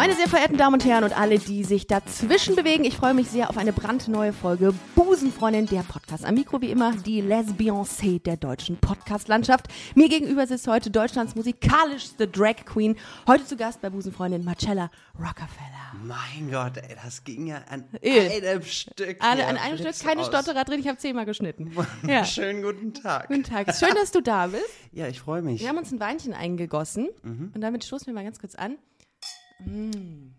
Meine sehr verehrten Damen und Herren und alle, die sich dazwischen bewegen, ich freue mich sehr auf eine brandneue Folge Busenfreundin, der Podcast. Am Mikro wie immer die Lesbiancé der deutschen Podcast-Landschaft. Mir gegenüber sitzt heute Deutschlands musikalischste Drag Queen. Heute zu Gast bei Busenfreundin Marcella Rockefeller. Mein Gott, ey, das ging ja an Äh, einem Stück. Hier. an einem Stück, keine aus. Stotterer drin, ich habe zehnmal geschnitten. Ja. Schönen guten Tag. Guten Tag, schön, dass du da bist. Ja, ich freue mich. Wir haben uns ein Weinchen eingegossen Mhm. und damit stoßen wir mal ganz kurz an. Mm.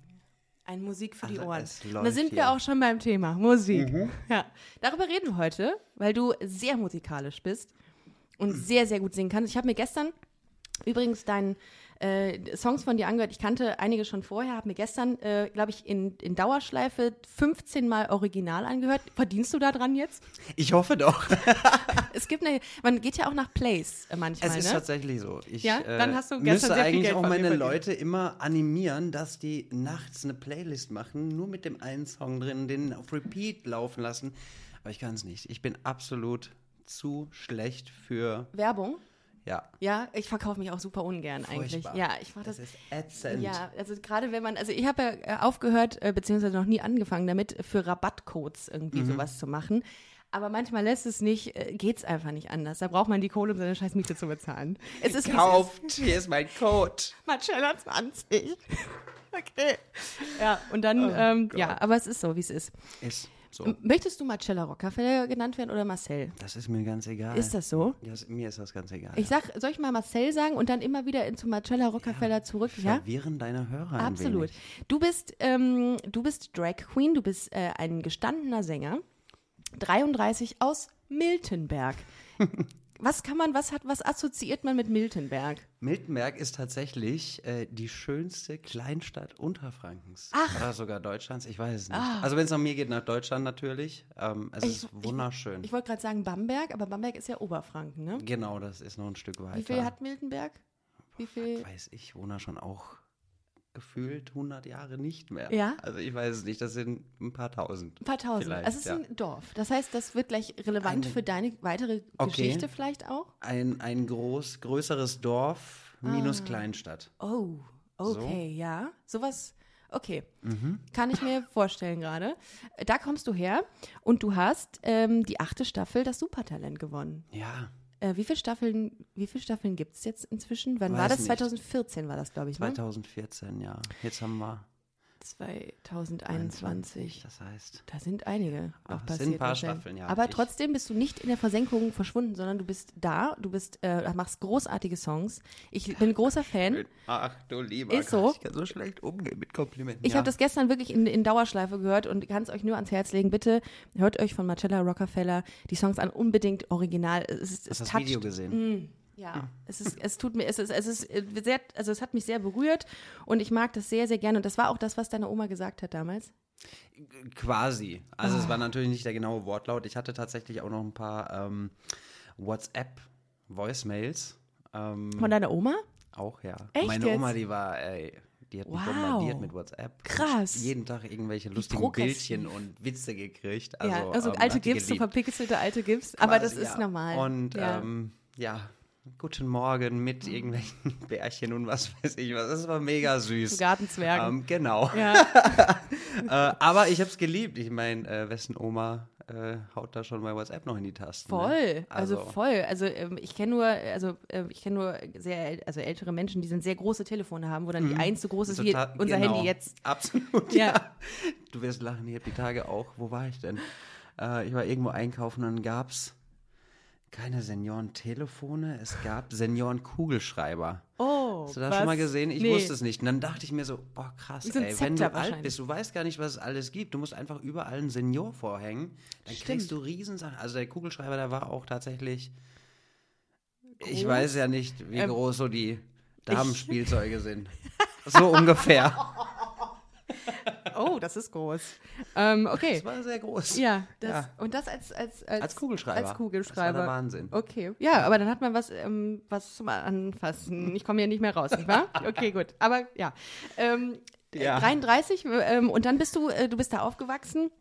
Ein Musik für die Also, Ohren. es Und da sind wir hier. auch schon beim Thema Musik. Mhm. Ja, darüber reden wir heute, weil du sehr musikalisch bist und Mhm. sehr, sehr gut singen kannst. Ich habe mir gestern übrigens deinen äh, Songs von dir angehört. Ich kannte einige schon vorher, habe mir gestern, äh, glaube ich, in, in Dauerschleife 15 Mal Original angehört. Verdienst du da dran jetzt? Ich hoffe doch. Es gibt eine, man geht ja auch nach Plays äh, manchmal, Es ist ne? tatsächlich so. Ich Ja? äh, Dann hast du gestern müsste sehr eigentlich auch meine. Leute immer animieren, dass die nachts eine Playlist machen, nur mit dem einen Song drin, den auf Repeat laufen lassen. Aber ich kann es nicht. Ich bin absolut zu schlecht für, Werbung? Ja, Ja, ich verkaufe mich auch super ungern eigentlich. Furchtbar. Ja, ich mache das. das ist ätzend. Ja, also gerade wenn man, also ich habe ja äh, aufgehört, äh, beziehungsweise noch nie angefangen damit, für Rabattcodes irgendwie Mhm. sowas zu machen. Aber manchmal lässt es nicht, äh, geht's einfach nicht anders. Da braucht man die Kohle, um seine scheiß Miete zu bezahlen. Es ist es Kauft, hier ist mein Code. Marcella 20. okay. Ja, und dann, ähm, ja, aber es ist so, wie es ist. Ist so. Möchtest du Marcella Rockefeller genannt werden oder Marcel? Das ist mir ganz egal. Ist das so? Ja, s- mir ist das ganz egal. Ich sag, soll ich mal Marcel sagen und dann immer wieder zu Marcella Rockefeller zurück? Ja? Verwirren deine Hörer ein Absolut. Du bist, ähm, du bist Drag Queen, du bist äh, ein gestandener Sänger, 33 aus Miltenberg. was kann man, was hat, was assoziiert man mit Miltenberg? Miltenberg ist tatsächlich äh, die schönste Kleinstadt Unterfrankens. Ach. Oder sogar Deutschlands, ich weiß es nicht. Also wenn es nach mir geht, nach Deutschland natürlich. Ähm, es Ich- ist wunderschön. Ich wollte gerade sagen Bamberg, aber Bamberg ist ja Oberfranken, ne? genau, das ist noch ein Stück weiter. Wie viel hat Miltenberg? Wie viel? Weiß ich, wohne schon auch gefühlt 100 Jahre nicht mehr. Ja? Also ich weiß es nicht, das sind ein paar tausend. Ein paar tausend. Es ist ja. ein Dorf. Das heißt, das wird gleich relevant Eine- für deine weitere Okay. Geschichte vielleicht auch? Ein, ein groß, größeres Dorf minus Ah. Kleinstadt. Oh, okay, ja. Sowas, okay. Mhm. Kann ich mir vorstellen gerade. Da kommst du her und du hast ähm, die achte Staffel das Supertalent gewonnen. Ja, Äh, wie viele Staffeln, wie viele Staffeln gibt es jetzt inzwischen? Wann war Weiß das? nicht. 2014 war das, glaube ich, ne? 2014, ja. Jetzt haben wir 2021. Das heißt, Da sind einige es passiert. sind ein paar. Staffeln, ja. Aber trotzdem bist du nicht in der Versenkung verschwunden, sondern du bist da, du bist, äh, machst großartige Songs. Ich bin großer Fan. Ach du lieber Ist so. Ich kann so schlecht umgehen mit Komplimenten. Ich ja. habe das gestern wirklich in, in Dauerschleife gehört und kann es euch nur ans Herz legen. Bitte hört euch von Marcella Rockefeller die Songs an, unbedingt original. Es ist, Hast das toucht. Video gesehen? Mm, ja, es ist, es tut mir, es ist, es ist äh, sehr, also es hat mich sehr berührt und ich mag das sehr, sehr gerne. Und das war auch das, was deine Oma gesagt hat damals. Quasi. Also Ah. es war natürlich nicht der genaue Wortlaut. Ich hatte tatsächlich auch noch ein paar ähm, WhatsApp-Voicemails. Ähm, Von deiner Oma? auch, ja. Echt Meine jetzt? Oma, die war, ey, die hat mich Wow. bombardiert mit WhatsApp. Krass. Jeden Tag irgendwelche lustigen. Bildchen und Witze gekriegt. Also, ja, also ähm, alte GIFs, so verpixelte alte GIFs. Aber das ist ja. normal. Und ja. ähm, ja, guten Morgen mit irgendwelchen Bärchen und was weiß ich was. Das war mega süß. Gartenzwergen. Ähm, genau. ja. äh, aber ich habe es geliebt. Ich meine, äh, wessen Oma äh, haut da schon bei WhatsApp noch in die Tasten? Voll, Ne? also, voll. Also ähm, ich kenne nur, also äh, ich kenne nur sehr, also ältere Menschen, die sind sehr große Telefone haben, wo dann die eins so groß ist wie Mhm. Unser genau. Handy jetzt. Absolut, Ja. ja. Du wirst lachen, ich habe die Tage auch. Wo war ich denn? Äh, ich war irgendwo einkaufen und dann gab es keine Senioren-Telefone, es gab Senioren-Kugelschreiber. Oh, Hast du das was? schon mal gesehen? Ich Nee. wusste es nicht. Und dann dachte ich mir so, boah, krass, so ey, wenn du alt bist, du weißt gar nicht, was es alles gibt. Du musst einfach überall einen Senior vorhängen. Dann Stimmt. kriegst du Riesensachen. Also der Kugelschreiber, der war auch tatsächlich, ich Groß? weiß ja nicht, wie Ähm, groß so die Damenspielzeuge sind. So ungefähr. Oh, das ist groß. Ähm, okay. Das war sehr groß. Ja, das, Ja. und das als, als, als, Als Kugelschreiber. Als Kugelschreiber. Das war der Wahnsinn. Okay, ja, aber dann hat man was, ähm, was zum Anfassen. Ich komme hier nicht mehr raus, nicht wahr? Okay, gut. Aber ja. Ähm, Ja. 33 ähm, und dann bist du, äh, du bist da aufgewachsen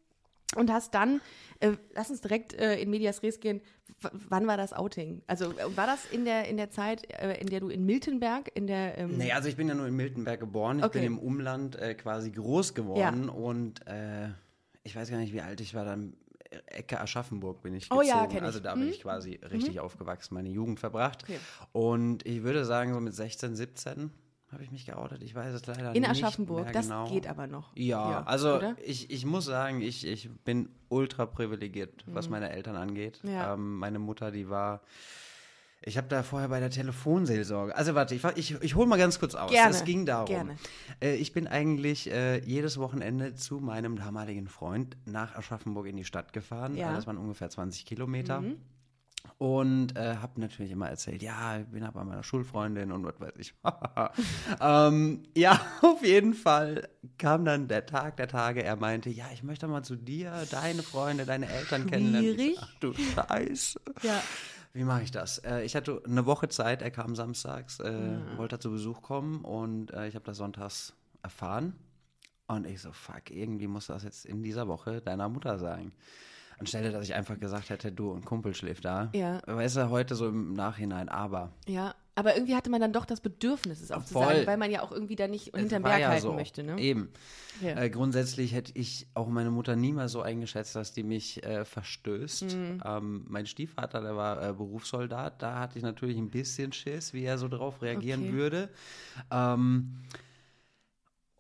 und hast dann, äh, lass uns direkt äh, in Medias Res gehen, w wann war das Outing? Also äh, war das in der, in der Zeit, äh, in der du in Miltenberg, in der, ähm, Nee, also ich bin ja nur in Miltenberg geboren. Ich Okay. bin im Umland äh, quasi groß geworden und äh, ich weiß gar nicht, wie alt ich war dann. Ecke Aschaffenburg bin ich Oh gezogen. ja, kenn ich. Also da bin ich quasi richtig aufgewachsen, meine Jugend verbracht. Okay. Und ich würde sagen, so mit 16, 17 habe ich mich geoutet. Ich weiß es leider in nicht Aschaffenburg, mehr das genau. geht aber noch. Ja, also oder? ich, ich muss sagen, ich, ich bin ultra privilegiert, was meine Eltern angeht. Mhm. Ja. Ähm, meine Mutter, die war. Ich habe da vorher bei der Telefonseelsorge. Also warte, ich, ich, ich hole mal ganz kurz aus. Gerne, Es ging darum. gerne. Äh, ich bin eigentlich äh, jedes Wochenende zu meinem damaligen Freund nach Aschaffenburg in die Stadt gefahren. Ja. Mhm. Das waren ungefähr 20 Kilometer. Und äh, habe natürlich immer erzählt, ja, ich bin bei meiner Schulfreundin und was weiß ich. ähm, ja, auf jeden Fall kam dann der Tag der Tage. Er meinte, ja, ich möchte mal zu dir, deine Freunde, deine Eltern kennenlernen. Ich Schwierig. Ach du Scheiße. Ja. Wie mache ich das? Äh, ich hatte eine Woche Zeit, er kam samstags, äh, wollte zu Besuch kommen und äh, ich habe das sonntags erfahren. Und ich so, fuck, irgendwie muss das jetzt in dieser Woche deiner Mutter sagen. Anstelle, dass ich einfach gesagt hätte, du, ein Kumpel schläft da. Ja. Weißt du, heute so im Nachhinein, aber. Ja, aber irgendwie hatte man dann doch das Bedürfnis, es auch zu Voll. sagen, weil man ja auch irgendwie da nicht hinterm Berg ja halten so. möchte, ne? Eben. Ja. Äh, grundsätzlich hätte ich auch meine Mutter niemals so eingeschätzt, dass die mich äh, verstößt. Mhm. Ähm, mein Stiefvater, der war äh, Berufssoldat, da hatte ich natürlich ein bisschen Schiss, wie er so drauf reagieren Okay. würde. Ähm,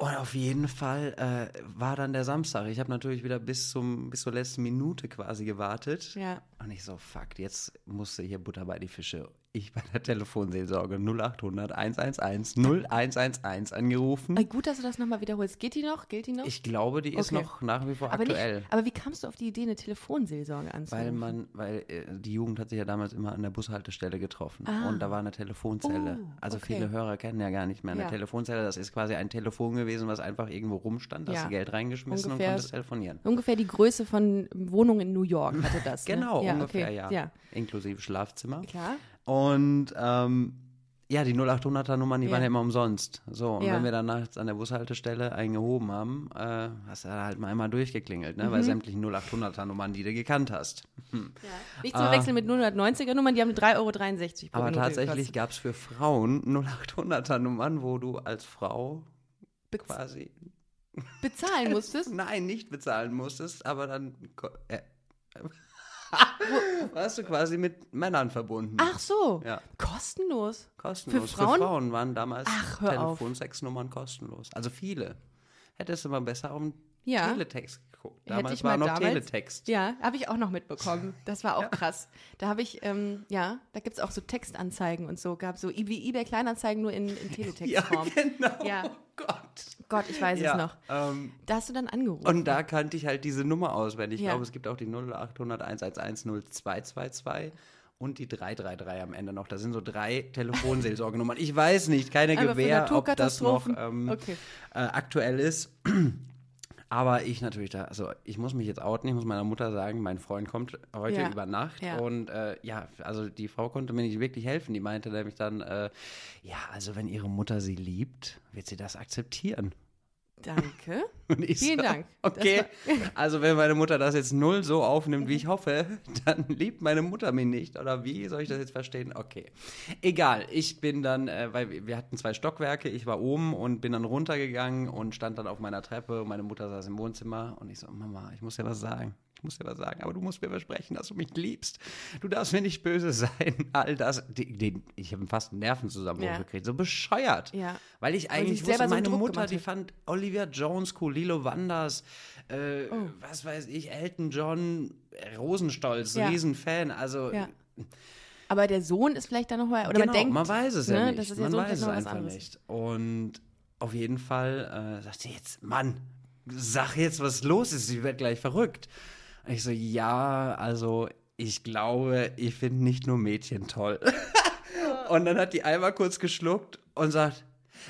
und auf jeden Fall äh, war dann der Samstag. Ich habe natürlich wieder bis, zum, bis zur letzten Minute quasi gewartet. Ja. Und ich so, fuck, jetzt musste hier Butter bei die Fische. Ich bei der Telefonseelsorge 0800 111 0111 angerufen. Äh, Gut, dass du das nochmal wiederholst. Geht die noch? Gilt die noch? Ich glaube, die ist Okay. noch nach wie vor aber, aktuell. nicht, aber wie kamst du auf die Idee, eine Telefonseelsorge anzurufen? Weil man, weil äh, die Jugend hat sich ja damals immer an der Bushaltestelle getroffen. Ah. Und da war eine Telefonzelle. Oh, also okay. viele Hörer kennen ja gar nicht mehr eine Ja. Telefonzelle. Das ist quasi ein Telefon gewesen, was einfach irgendwo rumstand. Da hast Ja. du Geld reingeschmissen Ungefähr und konntest telefonieren. Ungefähr die Größe von Wohnungen in New York hatte das. Genau, ne? ja, ungefähr, okay. ja. ja. Inklusive Schlafzimmer. Klar. Und ähm, ja, die 0800er Nummern, die Ja. waren ja immer umsonst. So, und Ja. wenn wir dann nachts an der Bushaltestelle einen gehoben haben, äh, hast du da halt mal einmal durchgeklingelt, ne? Mhm. Bei sämtlichen 0800er Nummern, die du gekannt hast. Nicht zu verwechseln mit 090er Nummern, die haben 3,63 Euro pro Aber Minute tatsächlich gab es für Frauen 0800er Nummern, wo du als Frau Bez quasi, bezahlen musstest. nein, nicht bezahlen musstest, aber dann äh, warst du quasi mit Männern verbunden. Ach so. Ja. Kostenlos. Kostenlos. Für Frauen? Frauen waren damals Ach. Telefonsexnummern kostenlos. Also viele. Hättest du mal besser auf den Ja. Teletext geguckt. Hätte Damals ich war mal noch damals- Teletext. Ja, habe ich auch noch mitbekommen. Das war auch krass. Da habe ich, ähm, ja, da gibt es auch so Textanzeigen und so. Gab so wie eBay Kleinanzeigen nur in, in Ja, Teletextform. genau. Ja. Oh Gott. Gott, ich weiß ja, es noch. Ähm, Da hast du dann angerufen. und da kannte ich halt diese Nummer auswendig. Ich Ja. glaube, es gibt auch die 0800 111 0222 und die 333 am Ende noch. Das sind so drei Telefonseelsorgenummern. Ich weiß nicht, keine Gewähr, ob das noch ähm, Okay. äh, aktuell ist. Aber ich natürlich da, also ich muss mich jetzt outen, ich muss meiner Mutter sagen, mein Freund kommt heute Ja. über Nacht Ja. und äh, ja, also die Frau konnte mir nicht wirklich helfen. Die meinte nämlich dann, äh, ja, also wenn ihre Mutter sie liebt, wird sie das akzeptieren. Danke. Und ich Vielen so, Dank. Okay, also wenn meine Mutter das jetzt null so aufnimmt, wie ich hoffe, dann liebt meine Mutter mich nicht. Oder wie soll ich das jetzt verstehen? Okay. Egal, ich bin dann, äh, weil wir- hatten zwei Stockwerke, ich war oben und bin dann runtergegangen und stand dann auf meiner Treppe und meine Mutter saß im Wohnzimmer und ich so, Mama, ich muss dir was sagen. Ich muss dir was sagen, aber du musst mir versprechen, dass du mich liebst. Du darfst mir nicht böse sein. All das. Die, die, ich habe fast einen Nervenzusammenbruch Ja. gekriegt. So bescheuert. Ja. Weil ich eigentlich selber wusste, so einen meine Druck Mutter, die fand Olivia Jones cool, Lilo Wanders, äh, Oh. was weiß ich, Elton John, äh, Rosenstolz, Ja. Riesenfan. Also Ja. Aber der Sohn ist vielleicht dann nochmal, oder genau, man denkt, weiß es ja ne, nicht. man so weiß es einfach anderes. nicht. Und auf jeden Fall äh, sagte sie jetzt, Mann, sag jetzt, was los ist. Sie wird gleich verrückt. Und ich so, ja, also ich glaube, ich finde nicht nur Mädchen toll. und dann hat die einmal kurz geschluckt und sagt,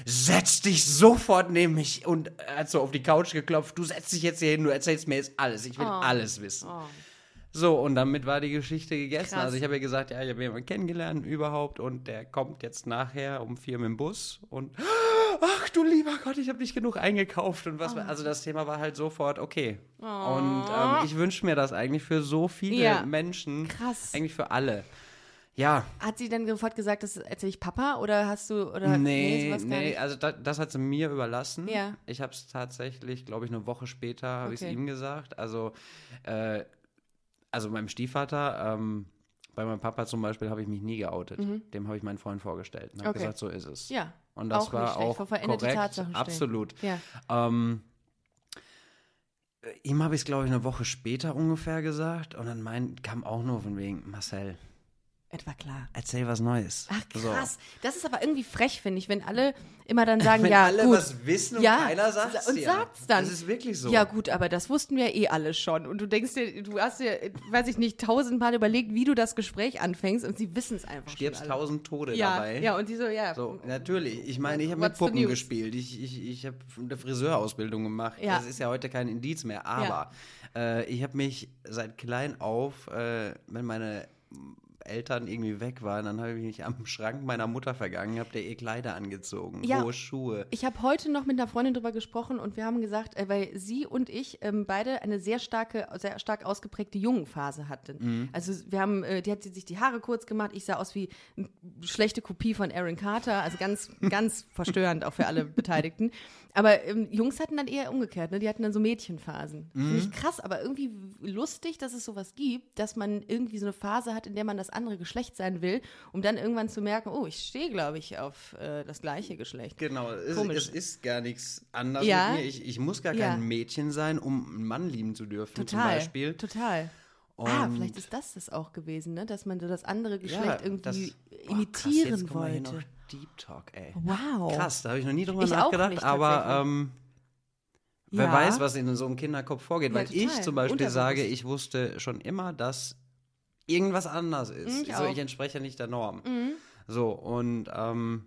setz dich sofort neben mich und hat so auf die Couch geklopft, du setzt dich jetzt hier hin, du erzählst mir jetzt alles, ich will Oh. alles wissen. Oh. So, und damit war die Geschichte gegessen. Krass. Also ich habe ihr gesagt, ja, ich habe jemanden kennengelernt überhaupt und der kommt jetzt nachher um vier mit dem Bus und ach du lieber Gott, ich habe nicht genug eingekauft und was. Also das Thema war halt sofort okay. Und ähm, ich wünsche mir das eigentlich für so viele Ja. Menschen. Krass. Eigentlich für alle. Ja, Hat sie dann sofort gesagt, das erzähle ich Papa oder hast du oder nee, nee, nicht? also da, das hat sie mir überlassen. Ja. Ich habe es tatsächlich, glaube ich, eine Woche später habe ich es Okay. ihm gesagt. Also, äh, also meinem Stiefvater, ähm, bei meinem Papa zum Beispiel habe ich mich nie geoutet. Dem habe ich meinen Freund vorgestellt und habe Mhm. Okay. gesagt, so ist es. Ja, Und das auch war auch korrekt, Tatsachen absolut. Ja. Ähm, äh, ihm habe ich es, glaube ich, eine Woche später ungefähr gesagt und dann mein, kam auch nur von wegen, Marcel, Etwa klar. erzähl was Neues. Ach So. krass, das ist aber irgendwie frech, finde ich, wenn alle immer dann sagen, Wenn ja alle gut. was wissen und ja, keiner sagt's und dir. sagt's dann. Das ist wirklich so. Ja gut, aber das wussten wir eh alle schon. Und du denkst dir, du hast dir, weiß ich nicht, tausendmal überlegt, wie du das Gespräch anfängst und sie wissen es einfach Stirbst tausend Tode ja, dabei. Ja, und die so, ja. So, natürlich. Ich meine, ich habe mit Puppen gespielt. Ich, ich, ich habe eine Friseurausbildung gemacht. Ja. Das ist ja heute kein Indiz mehr. Aber äh, ich habe mich seit klein auf, äh, wenn meine Eltern irgendwie weg waren, dann habe ich mich am Schrank meiner Mutter vergangen, habe der ihr Kleider angezogen, Ja. hohe Schuhe. Ich habe heute noch mit einer Freundin drüber gesprochen und wir haben gesagt, äh, weil sie und ich ähm, beide eine sehr starke, sehr stark ausgeprägte Jungenphase hatten. Mhm. Also wir haben, äh, die hat sich die Haare kurz gemacht, ich sah aus wie eine schlechte Kopie von Aaron Carter, also ganz, ganz verstörend auch für alle Beteiligten. Aber ähm, Jungs hatten dann eher umgekehrt, ne? die hatten dann so Mädchenphasen. Finde Mhm. ich krass, aber irgendwie lustig, dass es sowas gibt, dass man irgendwie so eine Phase hat, in der man das andere Geschlecht sein will, um dann irgendwann zu merken, oh, ich stehe, glaube ich, auf äh, das gleiche Geschlecht. Genau, es, es ist gar nichts anderes Ja. mit mir. Ich, ich muss gar Ja. kein Mädchen sein, um einen Mann lieben zu dürfen, zum Total. Beispiel. Total. ah, Und- vielleicht ist das das auch gewesen, ne? dass man so das andere Geschlecht Ja, irgendwie das- Boah, imitieren krass, wollte. Deep Talk, ey. Wow. Krass, da habe ich noch nie drüber Ich nachgedacht, nicht, aber ähm, wer Ja. weiß, was in so einem Kinderkopf vorgeht. Ja, Weil ich total. zum Beispiel Unterbewusst. sage, ich wusste schon immer, dass irgendwas anders ist. Mhm, ich so, auch. ich entspreche nicht der Norm. Mhm. So, und ähm,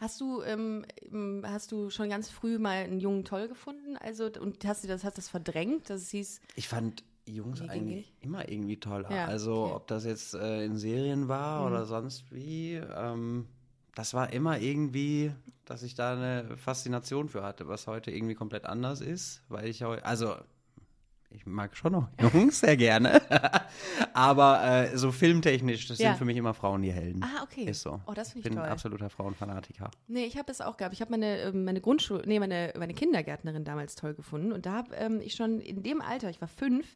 Hast du, ähm, ähm, hast du schon ganz früh mal einen Jungen toll gefunden? Also, und hast du das, hast das verdrängt, dass es hieß, ich fand Jungs eigentlich immer irgendwie toller. Ja, also, okay. Mhm. ob das jetzt äh, in Serien war oder sonst wie, ähm, das war immer irgendwie, dass ich da eine Faszination für hatte, was heute irgendwie komplett anders ist, weil ich heute, also ich mag schon noch Jungs sehr gerne, aber äh, so filmtechnisch, das Ja. sind für mich immer Frauen die Helden. ah, okay. Ist so. Oh, das ich finde ich bin ein toll. absoluter Frauenfanatiker. Nee, ich habe es auch gehabt. Ich habe meine, ähm, meine Grundschule, nee, meine, meine Kindergärtnerin damals toll gefunden. Und da habe ähm, ich schon in dem Alter, ich war fünf,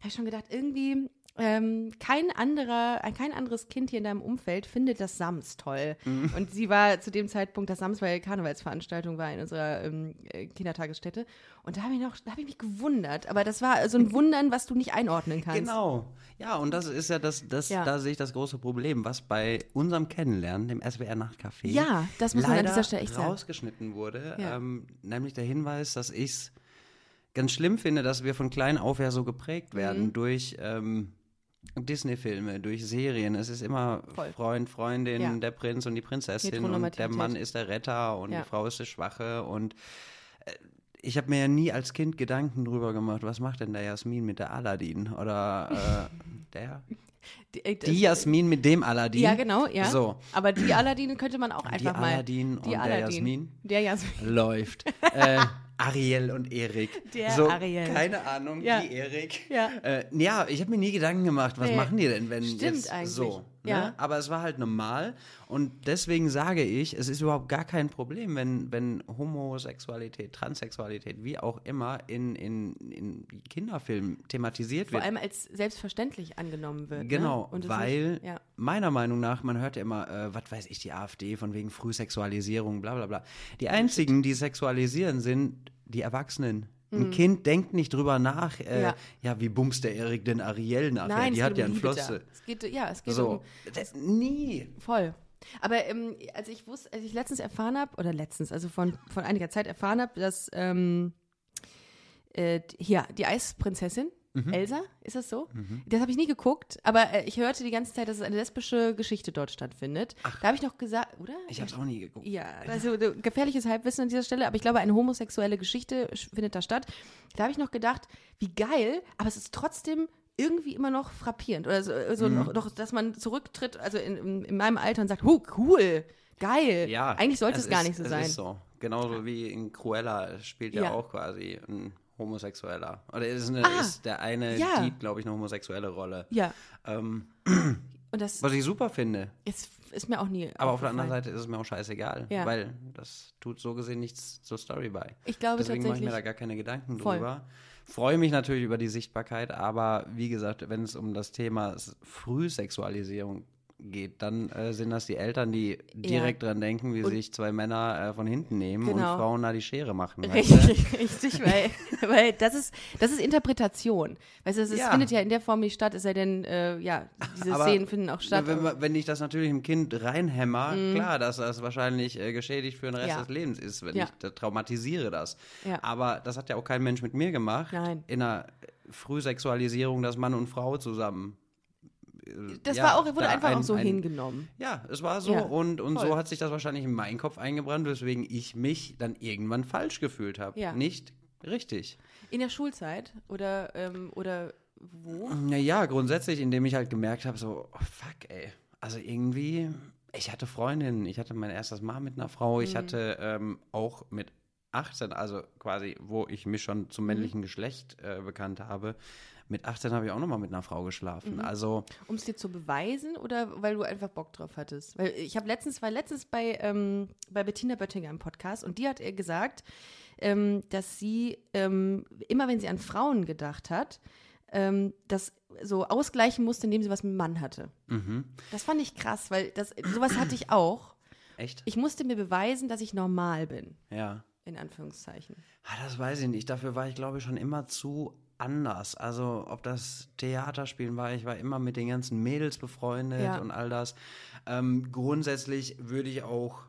habe ich schon gedacht, irgendwie ähm, kein anderer, ein- kein anderes Kind hier in deinem Umfeld findet das Sams toll. Mhm. Und sie war zu dem Zeitpunkt, das Sams, weil Karnevalsveranstaltung war in unserer ähm, äh, Kindertagesstätte. Und da habe ich noch, da habe ich mich gewundert. Aber das war so ein Wundern, was du nicht einordnen kannst. Genau. Ja, und das ist ja das, das Ja. da sehe ich das große Problem, was bei unserem Kennenlernen, dem SWR Nachtcafé, Ja, das muss man an leider dieser Stelle echt sagen. rausgeschnitten wurde. Ja. Ähm, nämlich der Hinweis, dass ich es ganz schlimm finde, dass wir von klein auf ja so geprägt werden Mhm. durch ähm, Disney-Filme, durch Serien. Es ist immer Voll. Freund, Freundin, Ja. der Prinz und die Prinzessin und der. Mann ist der Retter und Ja. die Frau ist die Schwache und äh, ich habe mir ja nie als Kind Gedanken drüber gemacht, was macht denn der Jasmin mit der Aladdin oder äh, der Die, äh, die Jasmin mit dem Aladdin. Ja, genau, ja. So, Aber die Aladdin könnte man auch die einfach mal. Aladdin und der Jasmin Der Jasmin. läuft. äh, Ariel und Erik. Der so, Ariel. Keine Ahnung, Ja. die Erik. Ja. Äh, ja, ich habe mir nie Gedanken gemacht, was Nee. machen die denn, wenn Stimmt jetzt eigentlich. so. Ne? Ja. Aber es war halt normal und deswegen sage ich, es ist überhaupt gar kein Problem, wenn, wenn Homosexualität, Transsexualität, wie auch immer, in, in, in Kinderfilmen thematisiert Vor wird. allem als selbstverständlich angenommen wird. Genau, ne? Und es weil Nicht, ja. meiner Meinung nach, man hört ja immer, äh, was weiß ich, die AfD von wegen Frühsexualisierung, bla bla bla. Die einzigen, die sexualisieren, sind die Erwachsenen. Ein Kind denkt nicht drüber nach, äh, Mhm. Ja. ja. wie bumst der Erik denn Ariel nachher? Nein, die hat ja um einen Liebe Flosse. Es geht, ja, es geht So, um das, nie. voll. Aber ähm, als ich wusste, als ich letztens erfahren habe, oder letztens, also von, von einiger Zeit erfahren habe, dass ähm, äh, hier die Eisprinzessin, Mhm. Elsa, ist das so? Das habe ich nie geguckt, aber äh, ich hörte die ganze Zeit, dass es eine lesbische Geschichte dort stattfindet. Da habe ich noch gesagt, oder? Ich habe es auch nie geguckt. Ja, also äh, gefährliches Halbwissen an dieser Stelle, aber ich glaube, eine homosexuelle Geschichte sch- findet da statt. Da habe ich noch gedacht, wie geil, aber es ist trotzdem irgendwie immer noch frappierend. Oder so, so Mhm. noch, noch, dass man zurücktritt, also in, in, in meinem Alter und sagt, huh, cool, geil. Ja, Eigentlich sollte es, gar ist- nicht so es sein. Ist so. Genauso wie in Cruella spielt ja, Ja. auch quasi ein Homosexueller. Oder ist, eine, Ah, ist der eine ja. Dieb, glaube ich, eine homosexuelle Rolle. Ja. Ähm, Und das was ich super finde. ist, ist mir auch nie. Aber auf der anderen Seite ist es mir auch scheißegal, Ja. weil das tut so gesehen nichts zur Story bei. Ich glaube Deswegen mache ich mir da gar keine Gedanken Voll. drüber. Freue mich natürlich über die Sichtbarkeit, aber wie gesagt, wenn es um das Thema Frühsexualisierung geht, dann äh, sind das die Eltern, die direkt dran denken, wie Und- sich zwei Männer äh, von hinten nehmen Genau. und Frauen da die Schere machen. Richtig, richtig, weil, weil das ist das ist Interpretation. Weißt du, es ist, Ja. findet ja in der Form nicht statt, es sei denn, äh, ja, diese Aber Szenen finden auch statt. Wenn, wenn ich das natürlich im Kind reinhämmer, klar, dass das wahrscheinlich äh, geschädigt für den Rest Mhm. Ja. des Lebens ist, wenn Ja. ich da traumatisiere das. Ja. Aber das hat ja auch kein Mensch mit mir gemacht. Nein. In einer Frühsexualisierung, dass Mann und Frau zusammen. Das ja, war auch, wurde einfach ein- auch so ein- hingenommen. Ja, es war so Ja, und, und voll. so hat sich das wahrscheinlich in meinen Kopf eingebrannt, weswegen ich mich dann irgendwann falsch gefühlt habe. Ja. Nicht richtig. In der Schulzeit oder, ähm, oder wo? Naja, grundsätzlich, indem ich halt gemerkt habe, so, oh, fuck, ey. Also irgendwie, ich hatte Freundinnen, ich hatte mein erstes Mal mit einer Frau, Mhm. ich hatte ähm, auch mit 18, also quasi, wo ich mich schon Mhm. zum männlichen Geschlecht äh, bekannt habe, mit 18 habe ich auch nochmal mit einer Frau geschlafen. Mhm. Also, Um es dir zu beweisen oder weil du einfach Bock drauf hattest? Weil ich habe letztens, war letztens bei, ähm, bei Bettina Böttinger im Podcast und die hat äh, gesagt, ähm, dass sie ähm, immer, wenn sie an Frauen gedacht hat, ähm, das so ausgleichen musste, indem sie was mit einem Mann hatte. mhm. Das fand ich krass, weil das, sowas hatte ich auch. echt? Ich musste mir beweisen, dass ich normal bin, ja. in Anführungszeichen. Ah, das weiß ich nicht. Dafür war ich, glaube ich, schon immer zu anders. Also, ob das Theaterspielen war, ich war immer mit den ganzen Mädels befreundet Ja. und all das. Ähm, grundsätzlich würde ich auch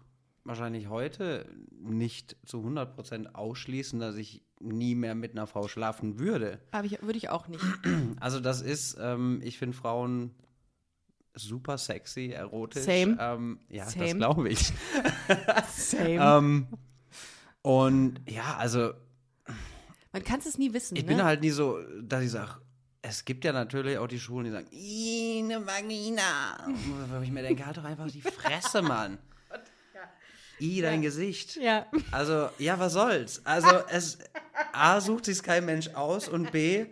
wahrscheinlich heute nicht zu 100% ausschließen, dass ich nie mehr mit einer Frau schlafen würde. Aber ich, würde ich auch nicht. Also, das ist, ähm, ich finde Frauen super sexy, erotisch. Same. Ähm, ja, das Same. glaube ich. Same. ähm, und ja, also Man kann es nie wissen. Ich ne? bin halt nie so, dass ich sage, es gibt ja natürlich auch die Schulen, die sagen, "Ih, eine Vagina. Wo ich mir denke, halt doch einfach die Fresse, Mann. I, dein Gesicht. Ja. Also, ja, was soll's? Also, es, A, sucht sich kein Mensch aus und B,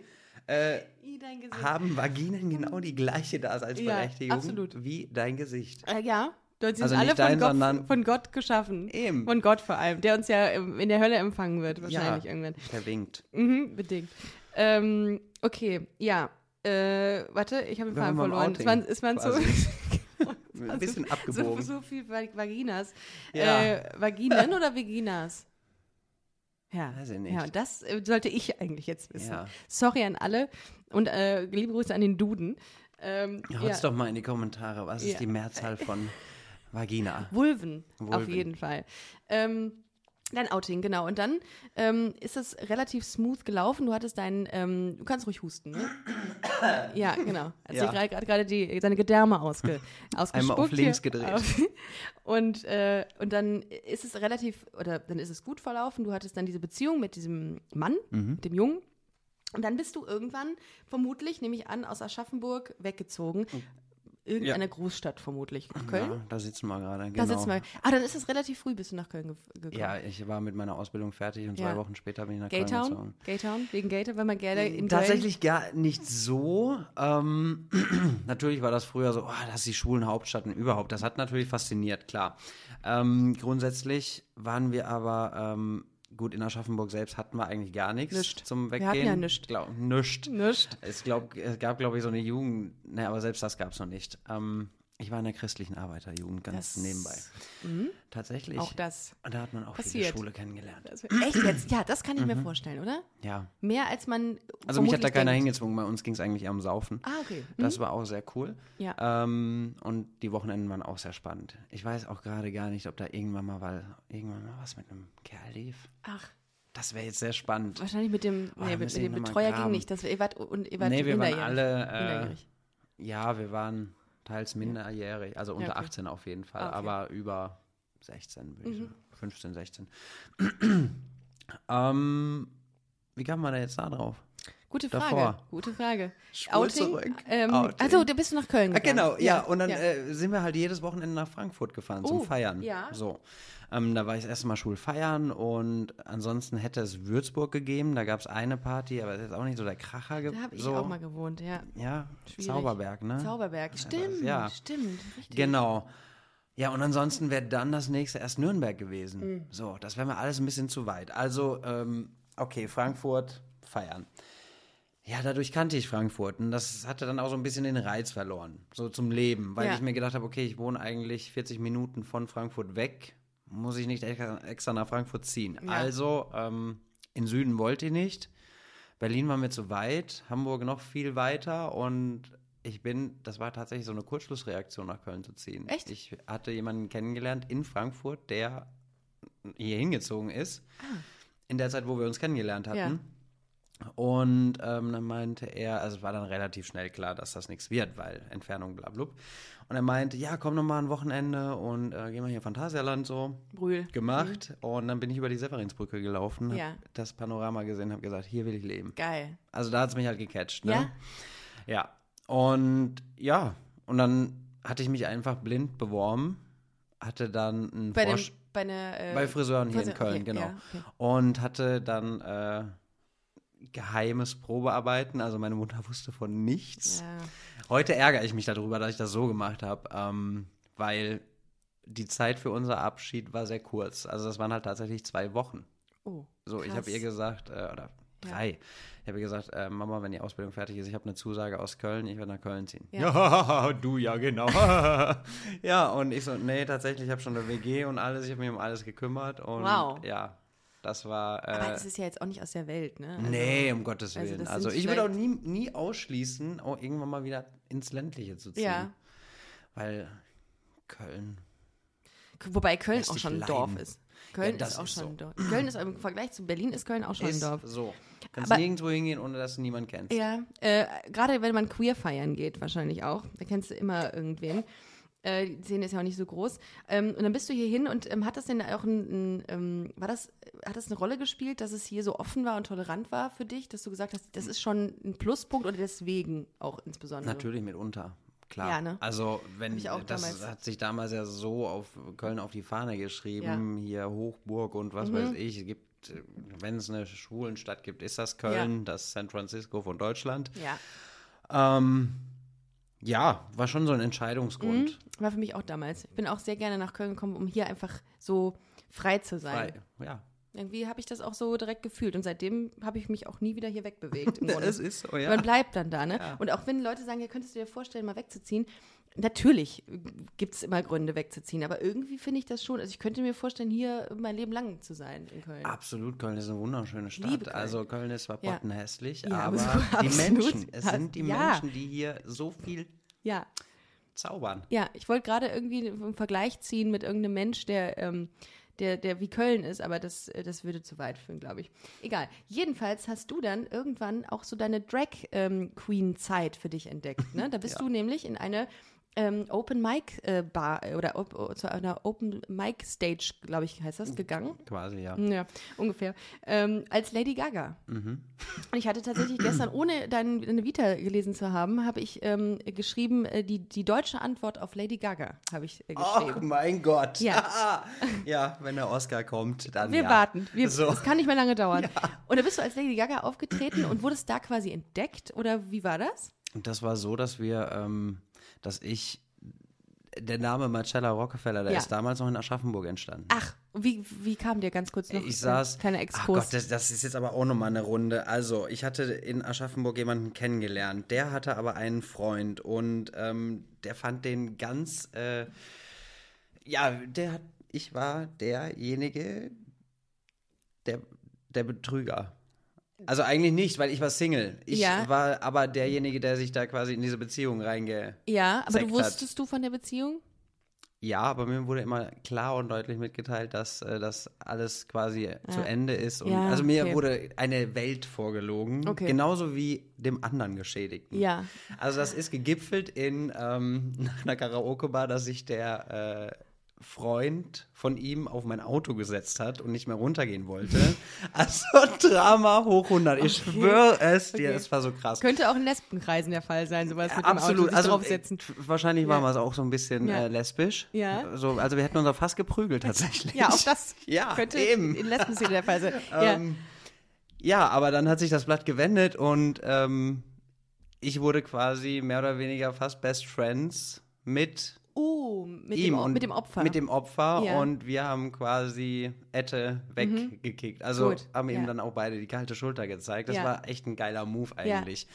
äh, I, haben Vaginen genau die gleiche Daseinsberechtigung absolut. wie dein Gesicht. Äh, ja, dort sind Also alle von, dein, Gott, von Gott geschaffen. Eben. Von Gott vor allem, der uns ja in der Hölle empfangen wird, wahrscheinlich ja, irgendwann. Der winkt. Mhm, bedingt. Ähm, okay, ja. Äh, warte, ich habe den Faden verloren. Es waren, es waren so. Ein also bisschen so, abgebogen. so viel Vag- Vaginas. Ja. Äh, Vaginen oder Vaginas? Ja, Weiß ich nicht. ja, das äh, sollte ich eigentlich jetzt wissen. Ja. Sorry an alle und äh, liebe Grüße an den Duden. Ähm, Haut's doch mal in die Kommentare, was Ja. ist die Mehrzahl von Vagina? Vulven, auf Vulven. jeden Fall. Ähm, dein Outing, genau. Und dann ähm, ist es relativ smooth gelaufen. Du hattest deinen, ähm, du kannst ruhig husten, ne? ja, genau. Also Ja. ja. gerade gerade die seine Gedärme ausge, ausgespuckt. auf hier. links gedreht. Auf- Und, äh, und dann ist es relativ, oder dann ist es gut verlaufen. Du hattest dann diese Beziehung mit diesem Mann, Mhm. mit dem Jungen. Und dann bist du irgendwann, vermutlich, nehme ich an, aus Aschaffenburg weggezogen. Irgendeiner Großstadt vermutlich. Nach Köln? Ja, da sitzen wir gerade. Genau. Da sitzen wir. Ah, dann ist es relativ früh bist du nach Köln ge gekommen. Ja, ich war mit meiner Ausbildung fertig und zwei Ja. Wochen später bin ich nach Köln Gaytown? gezogen. Gaytown? Wegen Gaytown, weil man gerne in Tatsächlich gar nicht so. Ähm, natürlich war das früher so, oh, das ist die schwulen Hauptstadt und überhaupt. Das hat natürlich fasziniert, klar. Ähm, grundsätzlich waren wir aber, ähm, gut, in Aschaffenburg selbst hatten wir eigentlich gar nichts Nischt. zum Wir Weggehen. hatten ja nischt. Glaub, nischt. Nicht. Es, glaub, es gab, glaube ich, so eine Jugend, ne, aber selbst das gab es noch nicht. Ähm, ich war in der christlichen Arbeiterjugend ganz Das- Mhm. nebenbei. Tatsächlich. Auch das. Und da hat man auch passiert. viele Schwule kennengelernt. das echt jetzt? Ja, das kann ich mir vorstellen, oder? Ja. Mehr als man. Mhm. Also mich hat da keiner denkt. hingezwungen, bei uns ging es eigentlich eher um Saufen. Ah, okay. Hm? Das war auch sehr cool. Ja. Ähm, und die Wochenenden waren auch sehr spannend. Ich weiß auch gerade gar nicht, ob da irgendwann mal, weil irgendwann mal was mit einem Kerl lief. Ach, Das wäre jetzt sehr spannend. wahrscheinlich mit dem, Oh, nee, mit, mit dem Betreuer ging nicht. Das, ihr wart, und ihr wart nee, wir waren alle, äh, ja, wir waren teils minderjährig, also unter okay. 18 auf jeden Fall, Ah, okay. aber über 16, würde ich Mhm. sagen. 15, 16. ähm, wie kam man da jetzt da drauf? Gute Frage. Davor. Gute Frage. Spur zurück. Ähm, Outing. Also, da bist du nach Köln Ah, gegangen. genau, ja. Und dann Äh, sind wir halt jedes Wochenende nach Frankfurt gefahren zum Oh, Feiern. ja. So. Ähm, da war ich das erste Mal Schulfeiern und ansonsten hätte es Würzburg gegeben. Da gab es eine Party, aber das ist jetzt auch nicht so der Kracher. ge- da habe ich so. auch mal gewohnt, ja. Ja, Schwierig. Zauberberg, ne? Zauberberg. Stimmt, ja. stimmt. Richtig. Genau. Ja, und ansonsten wäre dann das nächste erst Nürnberg gewesen. Mhm. So, das wäre mir alles ein bisschen zu weit. Also, ähm, okay, Frankfurt feiern. Ja, dadurch kannte ich Frankfurt und das hatte dann auch so ein bisschen den Reiz verloren, so zum Leben, weil Ja. ich mir gedacht habe, okay, ich wohne eigentlich 40 Minuten von Frankfurt weg, muss ich nicht extra, nach Frankfurt ziehen. Ja. Also, ähm, in Süden wollte ich nicht. Berlin war mir zu weit, Hamburg noch viel weiter und ich bin, das war tatsächlich so eine Kurzschlussreaktion nach Köln zu ziehen. Echt? Ich hatte jemanden kennengelernt in Frankfurt, der hier hingezogen ist, in der Zeit, wo wir uns kennengelernt hatten. Ja. Und ähm, dann meinte er, also es war dann relativ schnell klar, dass das nichts wird, weil Entfernung blablub. Und er meinte, ja, komm noch mal ein Wochenende und äh, gehen wir hier Phantasialand so. Brühl. Gemacht. Und dann bin ich über die Severinsbrücke gelaufen, hab Ja. das Panorama gesehen, habe gesagt, hier will ich leben. Geil. Also da hat es mich halt gecatcht, ne? Ja? Ja. Und ja, und dann hatte ich mich einfach blind beworben, hatte dann einen Bei, dem, bei, einer, äh, bei Friseuren hier in Köln, okay, genau. ja, okay. Und hatte dann äh, geheimes Probearbeiten, also meine Mutter wusste von nichts. Ja. Heute ärgere ich mich darüber, dass ich das so gemacht habe, ähm, weil die Zeit für unser Abschied war sehr kurz. Also das waren halt tatsächlich zwei Wochen. Oh, So, ich habe ihr gesagt, äh, oder drei, ich habe ihr gesagt, äh, Mama, wenn die Ausbildung fertig ist, ich habe eine Zusage aus Köln, ich werde nach Köln ziehen. Ja. du ja, genau. ja, und ich so, nee, tatsächlich, ich habe schon eine WG und alles, ich habe mich um alles gekümmert und Wow. ja, das war... Äh, Aber es ist ja jetzt auch nicht aus der Welt, ne? Also, Nee, um Gottes also Willen. das Also, sind ich würde auch nie, nie ausschließen, auch irgendwann mal wieder ins Ländliche zu ziehen. Ja. Weil Köln. Wobei Köln auch schon ein. Dorf ist. Köln Ja, das ist auch ist schon so. ein Dorf. Köln ist im Vergleich zu Berlin ist Köln auch schon Ist ein Dorf. so. Kannst Aber- nirgendwo hingehen, ohne dass du niemanden kennst. Ja, äh, gerade wenn man queer feiern geht, wahrscheinlich auch. Da kennst du immer irgendwen. Äh, die Szene ist ja auch nicht so groß. Ähm, und dann bist du hier hin und ähm, hat das denn auch ein, ein ähm, war das, hat das eine Rolle gespielt, dass es hier so offen war und tolerant war für dich, dass du gesagt hast, das ist schon ein Pluspunkt oder deswegen auch insbesondere? Natürlich mitunter. Klar. Ja, ne? Also, wenn ich auch das damals. hat sich damals ja so auf Köln auf die Fahne geschrieben, hier Hochburg und Mhm. was weiß ich. Es gibt, wenn es eine Schwulenstadt gibt, ist das Köln, das San Francisco von Deutschland. Ja. Ähm, ja, war schon so ein Entscheidungsgrund. War für mich auch damals. Ich bin auch sehr gerne nach Köln gekommen, um hier einfach so frei zu sein. Frei. Ja. Irgendwie habe ich das auch so direkt gefühlt und seitdem habe ich mich auch nie wieder hier wegbewegt. Es ist so, ja. Man bleibt dann da, ne? Ja. Und auch wenn Leute sagen, ja, könntest du dir vorstellen, mal wegzuziehen, natürlich gibt es immer Gründe wegzuziehen, aber irgendwie finde ich das schon, also ich könnte mir vorstellen, hier mein Leben lang zu sein in Köln. Absolut, Köln ist eine wunderschöne Stadt. liebe Köln. Also Köln ist zwar Ja. pottenhässlich, Ja, aber aber die Menschen, es sind die Ja. Menschen, die hier so viel Ja, zaubern. ja, ich wollte gerade irgendwie einen Vergleich ziehen mit irgendeinem Mensch, der, ähm, der, der wie Köln ist, aber das, das würde zu weit führen, glaube ich. Egal. Jedenfalls hast du dann irgendwann auch so deine Drag-Queen-Zeit für dich entdeckt. Ne? Da bist du nämlich in eine ähm, Open Mic äh, Bar äh, oder op, oh, zu einer Open Mic Stage, glaube ich, heißt das, gegangen. Quasi, ja. Ja, ungefähr. Ähm, als Lady Gaga. Mhm. Und ich hatte tatsächlich gestern, ohne dein, deine Vita gelesen zu haben, habe ich ähm, geschrieben, äh, die, die deutsche Antwort auf Lady Gaga habe ich äh, Oh geschrieben. mein Gott. Ja. ja, wenn der Oscar kommt, dann Wir ja. warten. Wir, So. Es kann nicht mehr lange dauern. Und da bist du als Lady Gaga aufgetreten und wurdest da quasi entdeckt? Oder wie war das? Und das war so, dass wir, ähm, dass ich, der Name Marcella Rockefeller, der Ja. ist damals noch in Aschaffenburg entstanden. Ach, wie, wie kam dir ganz kurz noch? Ich äh, saß. Kleiner Ach Exkurs. Gott, das, das ist jetzt aber auch nochmal eine Runde. Also, ich hatte in Aschaffenburg jemanden kennengelernt. Der hatte aber einen Freund und ähm, der fand den ganz. Äh, ja, der hat. Ich war derjenige, der, der Betrüger. Also eigentlich nicht, weil ich war Single. Ich Ja. war aber derjenige, der sich da quasi in diese Beziehung reinge. ja, aber du hat. wusstest du von der Beziehung? Ja, aber mir wurde immer klar und deutlich mitgeteilt, dass äh, das alles quasi zu Ende ist. Und, Ja, also mir okay. wurde eine Welt vorgelogen, Okay. genauso wie dem anderen Geschädigten. Ja. Also das ist gegipfelt in ähm, einer Karaoke-Bar, dass sich der äh, Freund von ihm auf mein Auto gesetzt hat und nicht mehr runtergehen wollte. Also Drama hoch 100. Ich Okay. schwöre es dir, Okay. es war so krass. Könnte auch in Lesbenkreisen der Fall sein, sowas mit Absolut, dem Auto also draufsetzen. äh, wahrscheinlich waren wir es auch so ein bisschen Ja. äh, lesbisch. Ja. So, also wir hätten uns auch fast geprügelt tatsächlich. Ja, auch das Ja, könnte eben. in Lesbenszene der Fall sein. Ja. Ähm, ja, aber dann hat sich das Blatt gewendet und ähm, ich wurde quasi mehr oder weniger fast Best Friends mit Oh, mit, ihm dem, mit dem Opfer. Mit dem Opfer Ja. und wir haben quasi Ette weggekickt. Also Gut, haben ihm ja. dann auch beide die kalte Schulter gezeigt. Das Ja. war echt ein geiler Move eigentlich.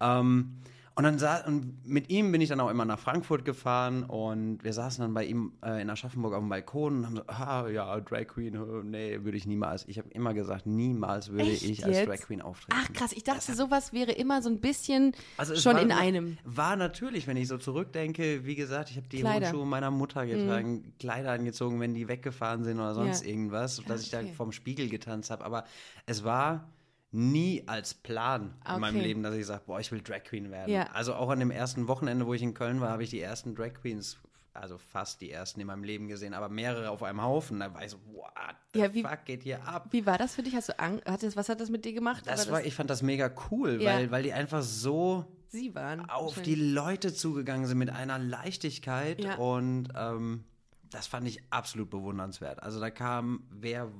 Ähm, und dann sa und mit ihm bin ich dann auch immer nach Frankfurt gefahren und wir saßen dann bei ihm äh, in Aschaffenburg auf dem Balkon und haben so, ah ja, Drag Queen, äh, nee, würde ich niemals. Ich habe immer gesagt, niemals würde Echt ich als jetzt? Drag Queen auftreten. Ach krass, ich dachte, sowas wäre immer so ein bisschen Also schon war, in einem. War natürlich, wenn ich so zurückdenke, wie gesagt, ich habe die Kleider. Mhm. Handschuhe meiner Mutter getragen, Kleider angezogen, wenn die weggefahren sind oder sonst Ja. irgendwas, dass ich da okay. vom Spiegel getanzt habe. Aber es war nie als Plan in meinem Okay. Leben, dass ich sage, boah, ich will Drag Queen werden. Ja. Also auch an dem ersten Wochenende, wo ich in Köln war, habe ich die ersten Drag Queens, also fast die ersten in meinem Leben gesehen, aber mehrere auf einem Haufen. Da war ich so, what the Ja, wie- fuck geht hier ab? Wie war das für dich? Hast du Angst? Hat das, was hat das mit dir gemacht? Das War war, ich fand das mega cool, Ja. weil, weil die einfach so Sie waren. auf die. Leute zugegangen sind mit einer Leichtigkeit und ähm, das fand ich absolut bewundernswert. Also da kam wer,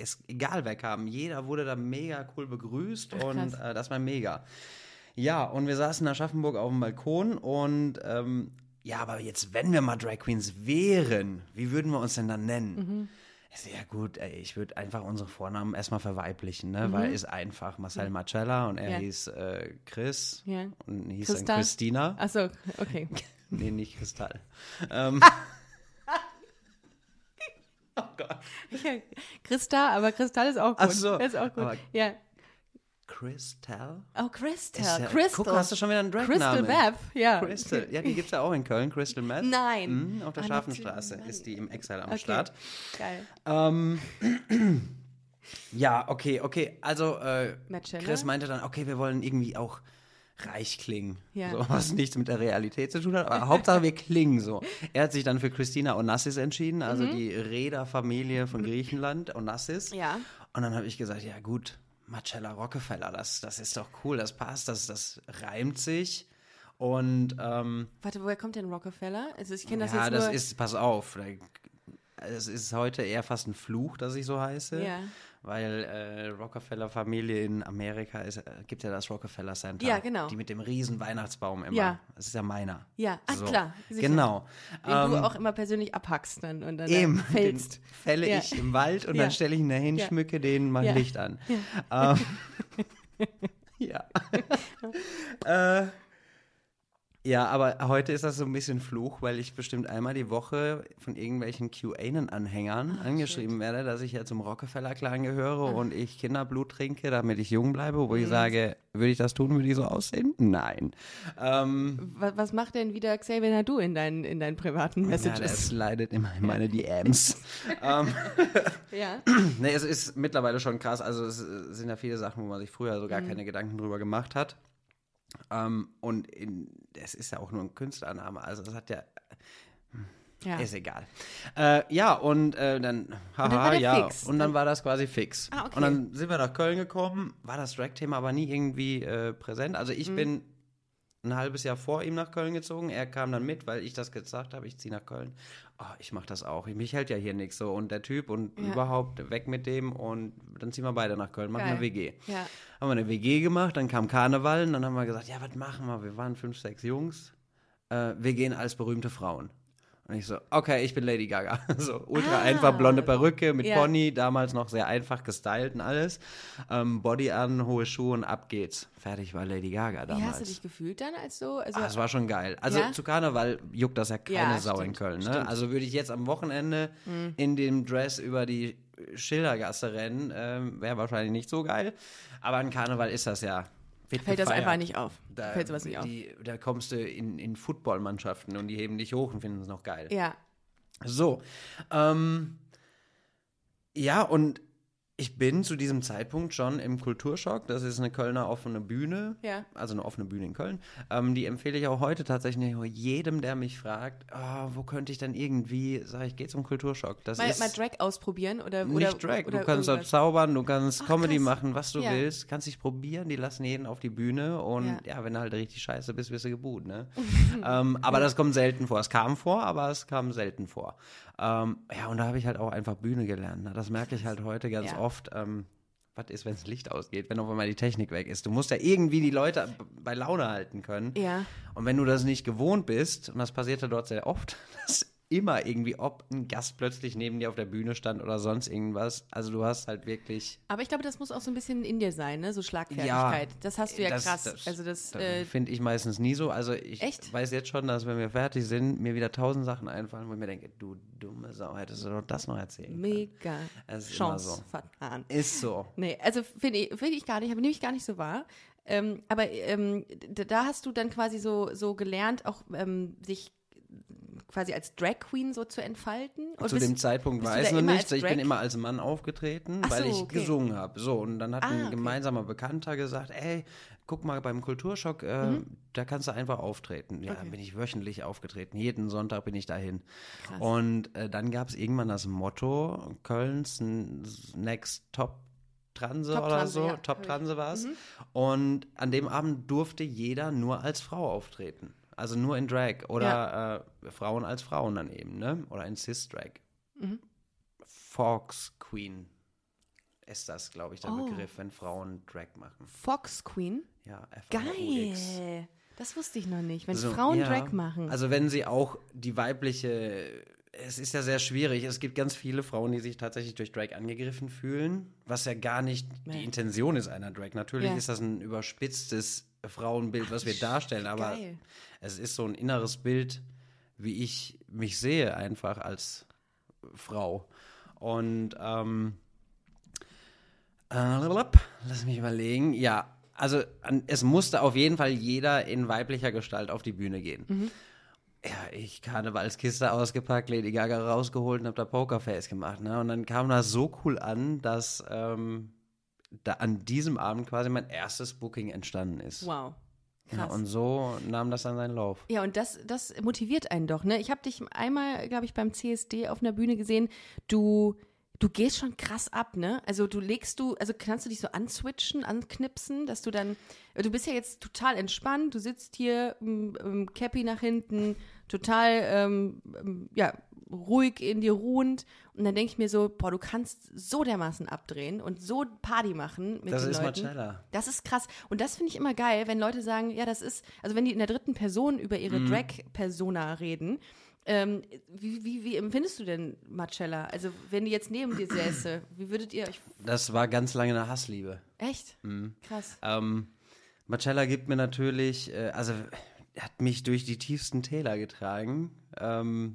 es, egal wer kam, jeder wurde da mega cool begrüßt Ach, und äh, das war mega. Ja, und wir saßen in Aschaffenburg auf dem Balkon und ähm, ja, aber jetzt, wenn wir mal Drag Queens wären, wie würden wir uns denn dann nennen? Mhm. Ja gut, ey, ich würde einfach unsere Vornamen erstmal verweiblichen, ne? Mhm. weil ist einfach Marcel Marcella und er Ja. hieß äh, Chris Ja. und hieß Christa? dann Christina. Achso, okay. Nee, nicht Kristall. ähm, oh Gott. Ja, Christa, aber Kristall ist auch gut. Ach so, ist auch gut. aber- Ja. Crystal? Oh, Crystal. Ist ja- Crystal. Guck, hast du schon wieder einen Crystal Drag-Namen. Meth, ja. Crystal. Ja, die gibt es ja auch in Köln, Crystal Meth. Nein. Mhm, auf der Ah, Scharfenstraße natürlich. ist die im Exile am Okay. Start. Geil. Ähm, ja, okay, okay. Also, äh? Chris meinte dann, okay, wir wollen irgendwie auch reich klingen. Ja. So, was nichts mit der Realität zu tun hat, aber Hauptsache wir klingen so. Er hat sich dann für Christina Onassis entschieden, also die Reederfamilie von Griechenland, Onassis. Mhm. Ja. Und dann habe ich gesagt, ja gut, Marcella Rockefeller, das, das ist doch cool, das passt, das, das reimt sich. Und ähm, Warte, woher kommt denn Rockefeller? Also ich kenne das ja, jetzt das nur. ist, pass auf, es ist heute eher fast ein Fluch, dass ich so heiße. Ja. Weil äh, Rockefeller-Familie in Amerika ist, äh, gibt ja das Rockefeller Center. Ja, genau. Die mit dem riesen Weihnachtsbaum immer. Ja. Das ist ja meiner. Ja, ach So. klar. sicher. Genau. Den Ähm, du auch immer persönlich abhackst dann und dann Eben, dann fällst. fälle Ja. ich im Wald und Ja. dann stelle ich ihn dahin, Ja. schmücke den mein Ja. Licht an. Ähm, ja. äh, ja, aber heute ist das so ein bisschen Fluch, weil ich bestimmt einmal die Woche von irgendwelchen QAnon-Anhängern angeschrieben werde, dass ich ja zum Rockefeller-Clan gehöre und ich Kinderblut trinke, damit ich jung bleibe, wo Mhm. ich sage, würde ich das tun, würde ich so aussehen? Nein. Ähm, Was, was macht denn wieder Xavier Nadu in deinen, in deinen privaten ja, Messages? das leidet immer in meine DMs. ähm, Ja. Nee, es ist mittlerweile schon krass. Also es äh, sind ja viele Sachen, wo man sich früher so gar keine Gedanken drüber gemacht hat. Ähm, und es ist ja auch nur ein Künstlername. Also das hat ja, ja. ist egal. Äh, ja, und äh, dann, haha, dann war der ja. fix. Und dann war das quasi fix. Ah, okay. Und dann sind wir nach Köln gekommen, war das Drag-Thema aber nie irgendwie äh, präsent. Also Mhm. ich bin ein halbes Jahr vor ihm nach Köln gezogen. Er kam dann mit, weil ich das gesagt habe, ich ziehe nach Köln. Oh, ich mache das auch. Mich hält ja hier nichts so. Und der Typ und Ja. überhaupt weg mit dem und dann ziehen wir beide nach Köln, machen Geil. eine WG. Ja. Haben wir eine WG gemacht, dann kam Karneval und dann haben wir gesagt, ja, was machen wir? Wir waren fünf, sechs Jungs. Äh, wir gehen als berühmte Frauen. Und ich so, okay, ich bin Lady Gaga. So ultra Ah. einfach, blonde Perücke mit Ja. Pony, damals noch sehr einfach gestylt und alles. Ähm, Body an, hohe Schuhe und ab geht's. Fertig war Lady Gaga Wie damals. hast du dich gefühlt dann als so? Also, Ah, das war schon geil. Also Ja? zu Karneval juckt das ja keine Ja, Sau in stimmt, Köln. Ne? Mhm. Also würde ich jetzt am Wochenende in dem Dress über die Schildergasse rennen, ähm, wäre wahrscheinlich nicht so geil. Aber an Karneval ist das ja. Fällt das gefeiert. einfach nicht auf. Da, fällt sowas nicht auf. die, da kommst du in, in Footballmannschaften und die heben dich hoch und finden es noch geil. Ja. So. Ähm, ja, und Ich bin zu diesem Zeitpunkt schon im Kulturschock. Das ist eine Kölner offene Bühne. Ja. Also eine offene Bühne in Köln. Ähm, die empfehle ich auch heute tatsächlich jedem, der mich fragt, oh, wo könnte ich denn irgendwie, sag ich, geh zum Kulturschock. Das Mal, ist mal Drag ausprobieren oder nicht oder, Drag. Oder du kannst irgendwas. zaubern, du kannst Ach, Comedy krass. machen, was du Ja. willst. Kannst dich probieren. Die lassen jeden auf die Bühne. Und Ja. ja, wenn du halt richtig scheiße bist, wirst du geboot, ne? ähm, aber das kommt selten vor. Es kam vor, aber es kam selten vor. Ähm, ja, und da habe ich halt auch einfach Bühne gelernt. Ne? Das merke ich halt heute ganz Ja. Oft. Ähm, was ist, wenn das Licht ausgeht, wenn auf einmal die Technik weg ist? Du musst ja irgendwie die Leute bei Laune halten können. Ja. Und wenn du das nicht gewohnt bist, und das passierte dort sehr oft, dass immer irgendwie, ob ein Gast plötzlich neben dir auf der Bühne stand oder sonst irgendwas. Also du hast halt wirklich. Aber ich glaube, das muss auch so ein bisschen in dir sein, ne? So Schlagfertigkeit. das hast du ja das- krass. das- also das, Das äh, finde ich meistens nie so. Also ich Echt? weiß jetzt schon, dass wenn wir fertig sind, mir wieder tausend Sachen einfallen, wo ich mir denke, du dumme Sau, hättest du doch das noch erzählen können. mega immer Chance so. vertan. Ist so. Nee, also finde ich, find ich gar nicht, nehme ich gar nicht so wahr. Ähm, aber ähm, da hast du dann quasi so, so gelernt, auch ähm, sich quasi als Drag Queen so zu entfalten. Und Zu bist- dem Zeitpunkt war du es noch nicht. Ich bin immer als Mann aufgetreten, Ach weil so, ich okay. gesungen habe. So, und dann hat Ah, ein okay. gemeinsamer Bekannter gesagt, ey, guck mal beim Kulturschock, äh, da kannst du einfach auftreten. Ja, Mhm. Okay. bin ich wöchentlich aufgetreten. Jeden Sonntag bin ich dahin. Krass. Und äh, dann gab es irgendwann das Motto, Kölns Next Top Transe Top oder Transe, so. ja, Top. Transe war es. Mhm. Und an dem Abend durfte jeder nur als Frau auftreten. Also nur in Drag oder äh, Frauen als Frauen dann eben, ne? Oder in Cis-Drag. Mhm. Fox Queen ist das, glaube ich, der Oh. Begriff, wenn Frauen Drag machen. Fox Queen. Ja, F-A-U-X. Geil. Das wusste ich noch nicht. Wenn So, Frauen ja. Drag machen. Also wenn sie auch die weibliche, es ist ja sehr schwierig. Es gibt ganz viele Frauen, die sich tatsächlich durch Drag angegriffen fühlen, was ja gar nicht die Intention ist einer Drag. Natürlich Ja. ist das ein überspitztes Frauenbild, was wir darstellen, aber Geil. es ist so ein inneres Bild, wie ich mich sehe, einfach als Frau. Und ähm, äh, lass mich überlegen. Ja, also an, es musste auf jeden Fall jeder in weiblicher Gestalt auf die Bühne gehen. Mhm. Ja, ich Karnevalskiste ausgepackt, Lady Gaga rausgeholt und hab da Pokerface gemacht. Ne? Und dann kam das so cool an, dass ähm, da an diesem Abend quasi mein erstes Booking entstanden ist. Wow. Ja, Krass. und so nahm das dann seinen Lauf. Ja, und das, das motiviert einen doch, ne? Ich habe dich einmal, glaube ich, beim CSD auf einer Bühne gesehen. Du, du gehst schon krass ab, ne? Also du legst du, also kannst du dich so answitchen, anknipsen, dass du dann, du bist ja jetzt total entspannt, du sitzt hier, Cappy nach hinten, total, ähm, ja, ruhig in dir ruhend. Und dann denke ich mir so, boah, du kannst so dermaßen abdrehen und so Party machen mit Das den ist Leuten. Marcella. Das ist krass. Und das finde ich immer geil, wenn Leute sagen, ja, das ist, also wenn die in der dritten Person über ihre Mhm. Drag-Persona reden, ähm, wie, wie, wie empfindest du denn Marcella? Also, wenn die jetzt neben dir säße, wie würdet ihr euch. Das war ganz lange eine Hassliebe. Echt? Mhm. Krass. Ähm, Marcella gibt mir natürlich, äh, also hat mich durch die tiefsten Täler getragen, ähm,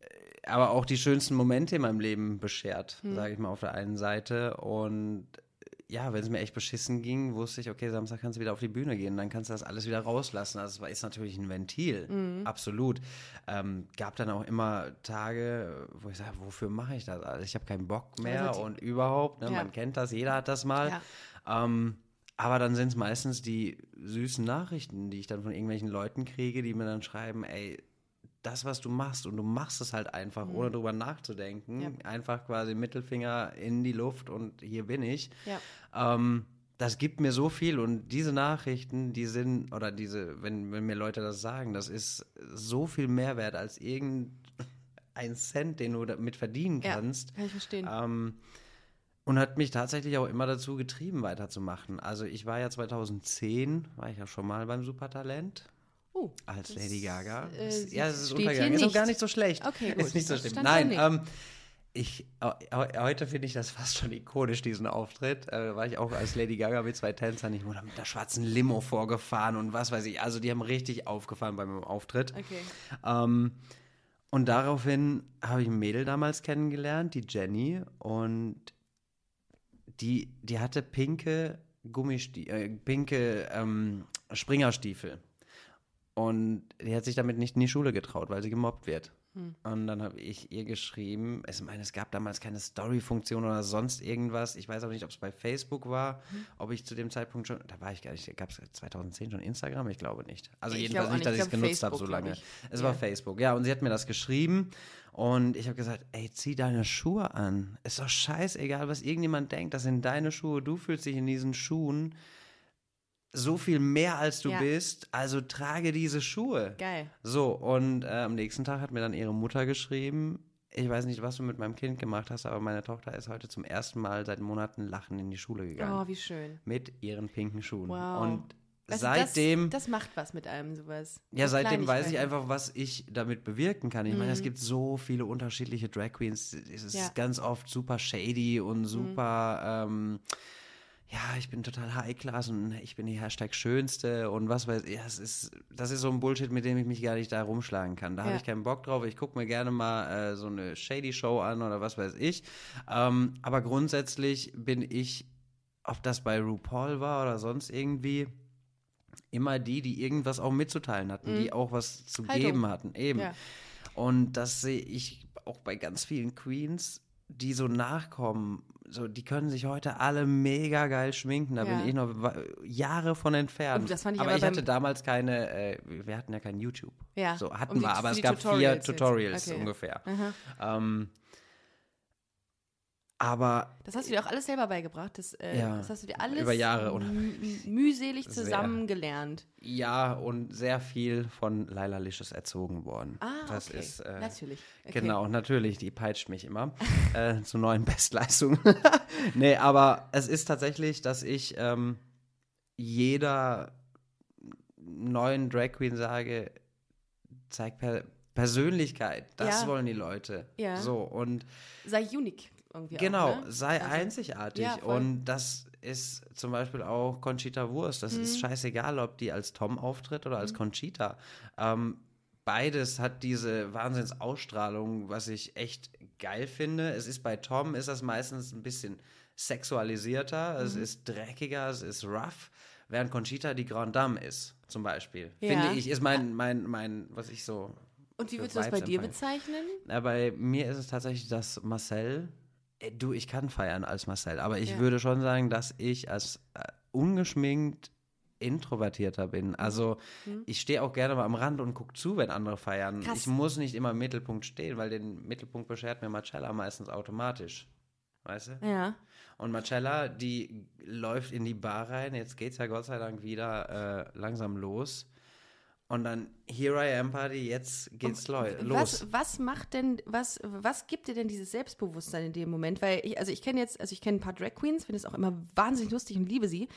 äh, aber auch die schönsten Momente in meinem Leben beschert, sage ich mal auf der einen Seite. Und äh, ja, wenn es mir echt beschissen ging, wusste ich, okay, Samstag kannst du wieder auf die Bühne gehen, dann kannst du das alles wieder rauslassen. Also es war- ist natürlich ein Ventil, absolut. Ähm, gab dann auch immer Tage, wo ich sage, wofür mache ich das? Also ich habe keinen Bock mehr Also die- und überhaupt, ne, Ja. man kennt das, jeder hat das mal. Ja. Ähm, aber dann sind es meistens die süßen Nachrichten, die ich dann von irgendwelchen Leuten kriege, die mir dann schreiben, ey, das, was du machst, und du machst es halt einfach, ohne drüber nachzudenken, Mhm. Ja. einfach quasi Mittelfinger in die Luft und hier bin ich. Ja. Ähm, das gibt mir so viel und diese Nachrichten, die sind, oder diese, wenn, wenn mir Leute das sagen, das ist so viel mehr wert als irgendein Cent, den du damit verdienen Ja, kannst. kann ich verstehen. Ähm, und hat mich tatsächlich auch immer dazu getrieben, weiterzumachen. Also ich war ja 2010, war ich ja schon mal beim Supertalent Oh, als Lady Gaga. äh, Das- ja, es ist untergegangen. Ist auch gar nicht so schlecht. Okay, gut. Ist nicht so schlimm. Nein, ähm, ich, heute finde ich das fast schon ikonisch, diesen Auftritt. Äh, war ich auch als Lady Gaga mit zwei Tänzern. Ich wurde mit der schwarzen Limo vorgefahren und was weiß ich. Also die haben richtig aufgefahren bei meinem Auftritt. Okay. Ähm, und daraufhin habe ich ein Mädel damals kennengelernt, die Jenny, und die, die hatte pinke Gummistiefel, äh, pinke ähm, Springerstiefel. Und die hat sich damit nicht in die Schule getraut, weil sie gemobbt wird. Und dann habe ich ihr geschrieben, ich meine, es gab damals keine Story-Funktion oder sonst irgendwas. Ich weiß auch nicht, ob es bei Facebook war, ob ich zu dem Zeitpunkt schon, da war ich gar nicht, gab es 2010 schon Instagram? Ich glaube nicht. Also Ich jedenfalls nicht, dass ich es genutzt habe so lange. Es Ja. war Facebook, ja. Und sie hat mir das geschrieben und ich habe gesagt, ey, zieh deine Schuhe an. Ist doch scheißegal, was irgendjemand denkt. Das sind deine Schuhe. Du fühlst dich in diesen Schuhen so viel mehr als du Ja. bist, also trage diese Schuhe. Geil. So, und äh, am nächsten Tag hat mir dann ihre Mutter geschrieben, ich weiß nicht, was du mit meinem Kind gemacht hast, aber meine Tochter ist heute zum ersten Mal seit Monaten lachend in die Schule gegangen. Oh, wie schön. Mit ihren pinken Schuhen. Wow. Und Also seitdem, Das, das macht was mit einem, sowas. ja, seitdem weiß ich einfach, was ich damit bewirken kann. Ich meine, es gibt so viele unterschiedliche Drag Queens. Es ist Ja. ganz oft super shady und super, ähm, ja, ich bin total High Class und ich bin die Hashtag Schönste und was weiß ich. Ja, es ist, das ist so ein Bullshit, mit dem ich mich gar nicht da rumschlagen kann. Da Ja. habe ich keinen Bock drauf. Ich gucke mir gerne mal äh, so eine shady Show an oder was weiß ich. Ähm, aber grundsätzlich bin ich, ob das bei RuPaul war oder sonst irgendwie, immer die, die irgendwas auch mitzuteilen hatten, die auch was zu Mhm. Haltung. geben hatten. Eben. Ja. Und das sehe ich auch bei ganz vielen Queens, die so nachkommen. So, die können sich heute alle mega geil schminken. Da Ja. bin ich noch Jahre von entfernt. Aber aber ich hatte damals keine, äh, wir hatten ja kein YouTube. Ja, So um hatten die- wir, aber es gab vier Tutorials jetzt. Tutorials Okay. ungefähr. Aha. Ähm, aber Das hast du dir auch alles selber beigebracht. Das, äh, Ja, das hast du dir alles über Jahre mü- mühselig zusammengelernt. ja, und sehr viel von Laila Licious erzogen worden. Ah, das okay. ist äh, Natürlich. Okay. Genau, natürlich, die peitscht mich immer äh, zu neuen Bestleistungen. nee, aber es ist tatsächlich, dass ich ähm, jeder neuen Drag Queen sage, zeig per Persönlichkeit. Das Ja. wollen die Leute. Ja. So, und Sei unique irgendwie genau, auch, ne? sei Also- einzigartig. Ja, und das ist zum Beispiel auch Conchita Wurst. Das Mhm. ist scheißegal, ob die als Tom auftritt oder als Conchita. Ähm, beides hat diese Wahnsinnsausstrahlung, was ich echt geil finde. Es ist bei Tom ist das meistens ein bisschen sexualisierter, es Mhm. ist dreckiger, es ist rough, während Conchita die Grande Dame ist, zum Beispiel. Ja. Finde ich, ist mein, mein, mein, was ich so Und wie würdest du das bei Vibes dir bezeichnen? na, bei mir ist es tatsächlich, dass Marcel, du, ich kann feiern als Marcel, aber ich Ja. würde schon sagen, dass ich als äh, ungeschminkt introvertierter bin. Mhm. Also ich stehe auch gerne mal am Rand und gucke zu, wenn andere feiern. Krass. Ich muss nicht immer im Mittelpunkt stehen, weil den Mittelpunkt beschert mir Marcella meistens automatisch. Weißt du? Ja. Und Marcella, die läuft in die Bar rein. Jetzt geht's ja Gott sei Dank wieder äh, langsam los. Und dann Here I Am Party, jetzt geht's los. Was, was macht denn, was, was gibt dir denn dieses Selbstbewusstsein in dem Moment? Weil ich, also ich kenne jetzt, also ich kenne ein paar Drag Queens, finde es auch immer wahnsinnig lustig und liebe sie.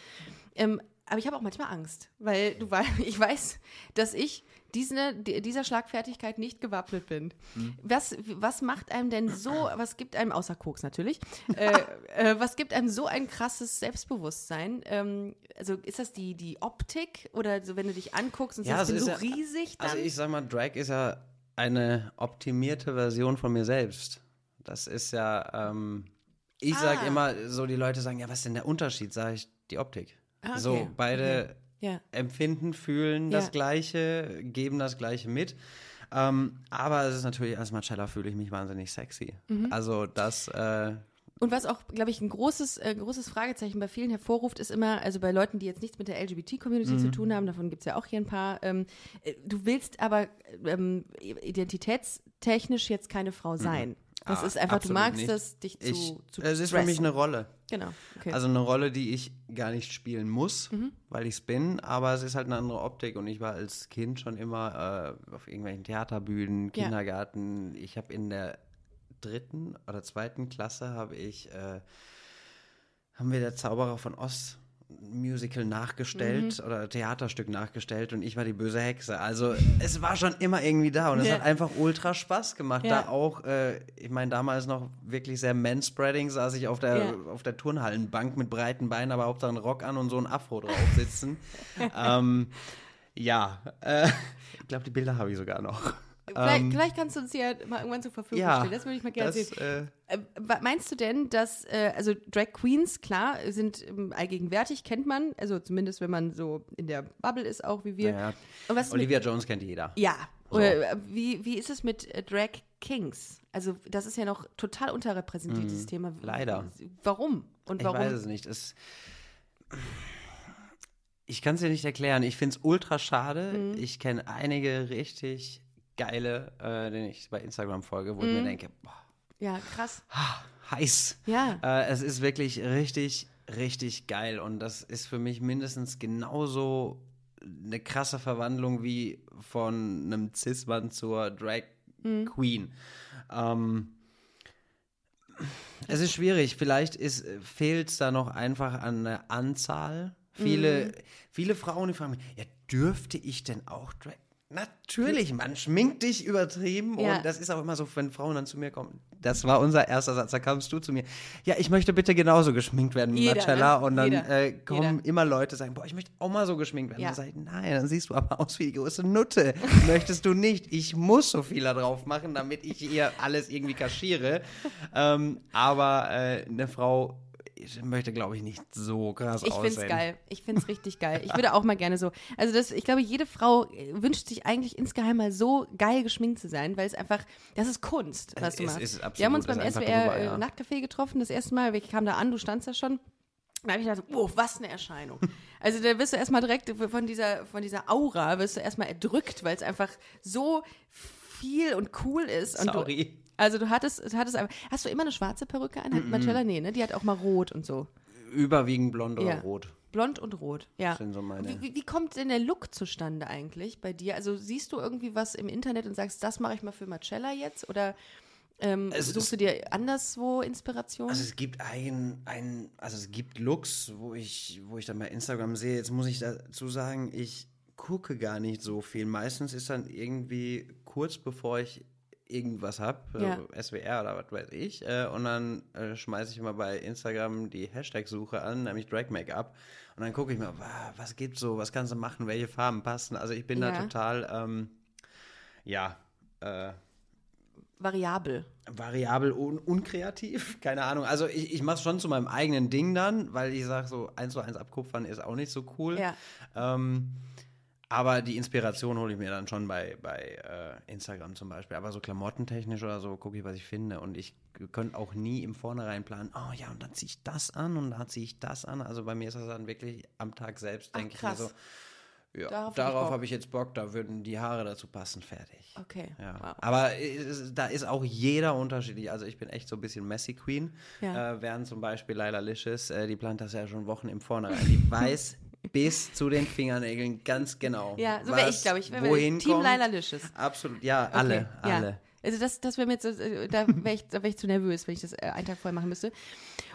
Ähm, aber ich habe auch manchmal Angst, weil du weißt, ich weiß, dass ich diese, die- dieser Schlagfertigkeit nicht gewappnet bin. Hm. Was, was macht einem denn so, was gibt einem, außer Koks natürlich, äh, äh, was gibt einem so ein krasses Selbstbewusstsein? Ähm, also ist das die, die Optik oder so, wenn du dich anguckst und Ja, sagst, ich es bin ist so ja- riesig dann? Also ich sag mal, Drag ist ja eine optimierte Version von mir selbst. Das ist ja, ähm, ich sag Ah. immer, so die Leute sagen, ja, was ist denn der Unterschied? Sag ich, die Optik. Ah, okay. So, beide ja. empfinden, fühlen Ja. das Gleiche, geben das Gleiche mit. Ähm, aber es ist natürlich, als Marcella fühle ich mich wahnsinnig sexy. Mhm. Also das, äh, Und was auch, glaube ich, ein großes, äh, großes Fragezeichen bei vielen hervorruft, ist immer, also bei Leuten, die jetzt nichts mit der LGBT-Community Mhm. zu tun haben, davon gibt es ja auch hier ein paar, ähm, äh, du willst aber ähm, identitätstechnisch jetzt keine Frau sein. Das Ah, ist einfach, du magst nicht. es, dich zu, ich, zu es ist für dressen. mich eine Rolle. Genau, okay. Also eine Rolle, die ich gar nicht spielen muss, Mhm. weil ich es bin, aber es ist halt eine andere Optik und ich war als Kind schon immer äh, auf irgendwelchen Theaterbühnen, Ja. Kindergarten. Ich habe in der dritten oder zweiten Klasse habe ich äh, haben wir der Zauberer von ein Musical nachgestellt Mhm. oder Theaterstück nachgestellt und ich war die böse Hexe. Also es war schon immer irgendwie da und es Ja. hat einfach ultra Spaß gemacht. Ja. Da auch, äh, ich meine, damals noch wirklich sehr manspreading, saß ich auf der, Ja. auf der Turnhallenbank mit breiten Beinen, aber Hauptsache einen Rock an und so ein Afro drauf sitzen. ähm, ja, äh, ich glaube, die Bilder habe ich sogar noch. Vielleicht, Ähm, vielleicht kannst du uns ja mal irgendwann zur Verfügung ja, stellen. Das würde ich mal gerne das, sehen. äh, Äh, meinst du denn, dass, äh, also Drag Queens, klar, sind ähm, allgegenwärtig, kennt man, also zumindest wenn man so in der Bubble ist, auch wie wir. was ist mit, Olivia Jones kennt jeder. ja, So. oder äh, wie, wie ist es mit äh, Drag Kings? Also das ist ja noch total unterrepräsentiertes Thema. Mhm. Leider. Warum? Und warum? Ich weiß es nicht. Es, ich kann es dir nicht erklären. Ich finde es ultra schade. Mhm. Ich kenne einige richtig geile, äh, denen ich bei Instagram folge, wo ich Mhm. mir denke, boah, Ja, krass. heiß. Ja. Äh, es ist wirklich richtig, richtig geil. Und das ist für mich mindestens genauso eine krasse Verwandlung wie von einem Cis-Mann zur Drag Mhm. Queen. Ähm, es ist schwierig. Vielleicht fehlt es da noch einfach an der Anzahl. Viele, Mhm. viele Frauen, die fragen mich, ja, dürfte ich denn auch Drag? Natürlich, man schminkt dich übertrieben Ja. und das ist auch immer so, wenn Frauen dann zu mir kommen. Das war unser erster Satz, da kamst du zu mir. Ja, ich möchte bitte genauso geschminkt werden wie Jeder, Marcella. ne? Und dann äh, kommen Jeder. immer Leute sagen, boah, ich möchte auch mal so geschminkt werden. Ja. Dann sage ich, nein, dann siehst du aber aus wie die größte Nutte. Möchtest du nicht. Ich muss so viel da drauf machen, damit ich ihr alles irgendwie kaschiere. ähm, aber äh, eine Frau ich möchte, glaube ich, nicht so krass Ich aussehen. finde es geil. Ich finde es richtig geil. Ich würde auch mal gerne so. Also das, ich glaube, jede Frau äh, wünscht sich eigentlich insgeheim mal so geil geschminkt zu sein, weil es einfach, das ist Kunst, was Es du ist- machst. ist absolut, Wir haben uns beim SWR äh, ja. Nachtcafé getroffen, das erste Mal. Ich kam da an, du standst da schon. Da habe ich gedacht, oh, was eine Erscheinung. Also da wirst du erstmal direkt von dieser, von dieser Aura, wirst du erstmal erdrückt, weil es einfach so viel und cool ist. Und du, Sorry. Also du hattest, du hattest einfach, hast du immer eine schwarze Perücke an? Hat Marcella? Nee, ne? Die hat auch mal rot und so. Überwiegend blond oder Ja. rot. Blond und rot, ja. sind so meine- Wie, wie, kommt denn der Look zustande eigentlich bei dir? Also siehst du irgendwie was im Internet und sagst, das mache ich mal für Marcella jetzt? Oder ähm, Es suchst du dir anderswo Inspiration? Also es gibt ein, ein, also es gibt Looks, wo ich, wo ich dann bei Instagram sehe, jetzt muss ich dazu sagen, ich gucke gar nicht so viel. Meistens ist dann irgendwie kurz bevor ich irgendwas habe, Ja. äh, SWR oder was weiß ich, äh, und dann äh, schmeiße ich immer bei Instagram die Hashtag-Suche an, nämlich Drag Make-up. Und dann gucke ich mir, wa- was gibt's so, was kannst du machen, welche Farben passen. Also ich bin Ja. da total, ähm, ja, äh, Variabel. variabel und unkreativ, keine Ahnung. Also ich, ich mache es schon zu meinem eigenen Ding dann, weil ich sage, so eins zu eins abkupfern ist auch nicht so cool. Ja. Ähm, aber die Inspiration hole ich mir dann schon bei, bei äh, Instagram zum Beispiel. Aber so klamottentechnisch oder so gucke ich, was ich finde. Und ich könnte auch nie im Vornherein planen, oh ja, und dann ziehe ich das an und dann ziehe ich das an. Also bei mir ist das dann wirklich am Tag selbst, denke ich mir so, ja, Darauf darauf habe ich jetzt Bock, da würden die Haare dazu passen, fertig. Okay. Ja. Wow. Aber es, da ist auch jeder unterschiedlich. Also ich bin echt so ein bisschen Messy Queen. Ja. Äh, während zum Beispiel Laila Licious, äh, die plant das ja schon Wochen im Vornherein. Die weiß bis zu den Fingernägeln ganz genau. Ja, so wäre ich, glaube ich. Wohin Team kommt. Laila Licious. Absolut, ja, Okay, alle, ja. alle. Also das, das wäre mir jetzt, da wäre ich, da wär ich zu nervös, wenn ich das äh, einen Tag vorher machen müsste.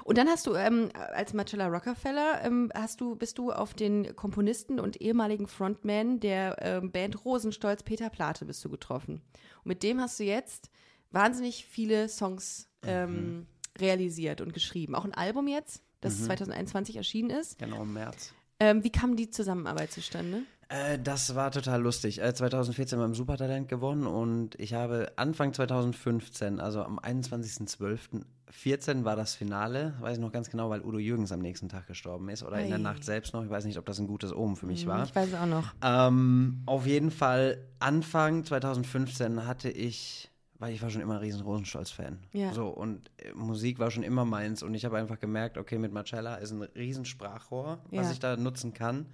Und dann hast du ähm, als Marcella Rockefeller ähm, hast du bist du auf den Komponisten und ehemaligen Frontman der ähm, Band Rosenstolz Peter Plate bist du getroffen. Und mit dem hast du jetzt wahnsinnig viele Songs ähm, realisiert und geschrieben. Auch ein Album jetzt, das 2021 erschienen ist. Genau, im März. Ähm, wie kam die Zusammenarbeit zustande? Äh, das war total lustig. Äh, 2014 beim Supertalent gewonnen und ich habe Anfang 2015, also am 21.12.14 war das Finale. Weiß ich noch ganz genau, weil Udo Jürgens am nächsten Tag gestorben ist oder in der Ei. Nacht selbst noch. Ich weiß nicht, ob das ein gutes Omen für mich war. Ich weiß es auch noch. Ähm, auf jeden Fall Anfang 2015 hatte ich, weil ich war schon immer ein riesen Rosenstolz-Fan. Ja. So, und äh, Musik war schon immer meins und ich habe einfach gemerkt, okay, mit Marcella ist ein riesen Sprachrohr, was Ja. ich da nutzen kann.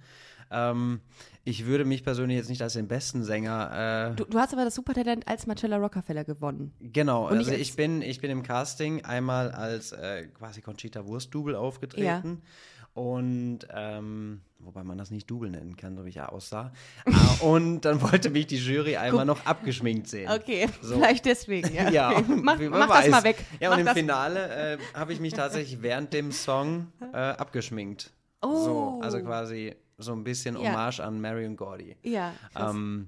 Ähm, ich würde mich persönlich jetzt nicht als den besten Sänger äh, Du, du hast aber das Supertalent als Marcella Rockefeller gewonnen. Genau, Und also als- ich bin, ich bin im Casting einmal als äh, quasi Conchita Wurst-Double aufgetreten. Und ähm, wobei man das nicht Double nennen kann, so wie ich ja aussah. Ah, und dann wollte mich die Jury einmal noch abgeschminkt sehen. Okay, So. vielleicht deswegen, ja. Ja, okay. mach, mach das mal weg. Ja, mach und im das. Finale äh, habe ich mich tatsächlich während dem Song äh, abgeschminkt. Oh. So, also quasi so ein bisschen Ja. Hommage an Marion Gordy. Ja. Ähm,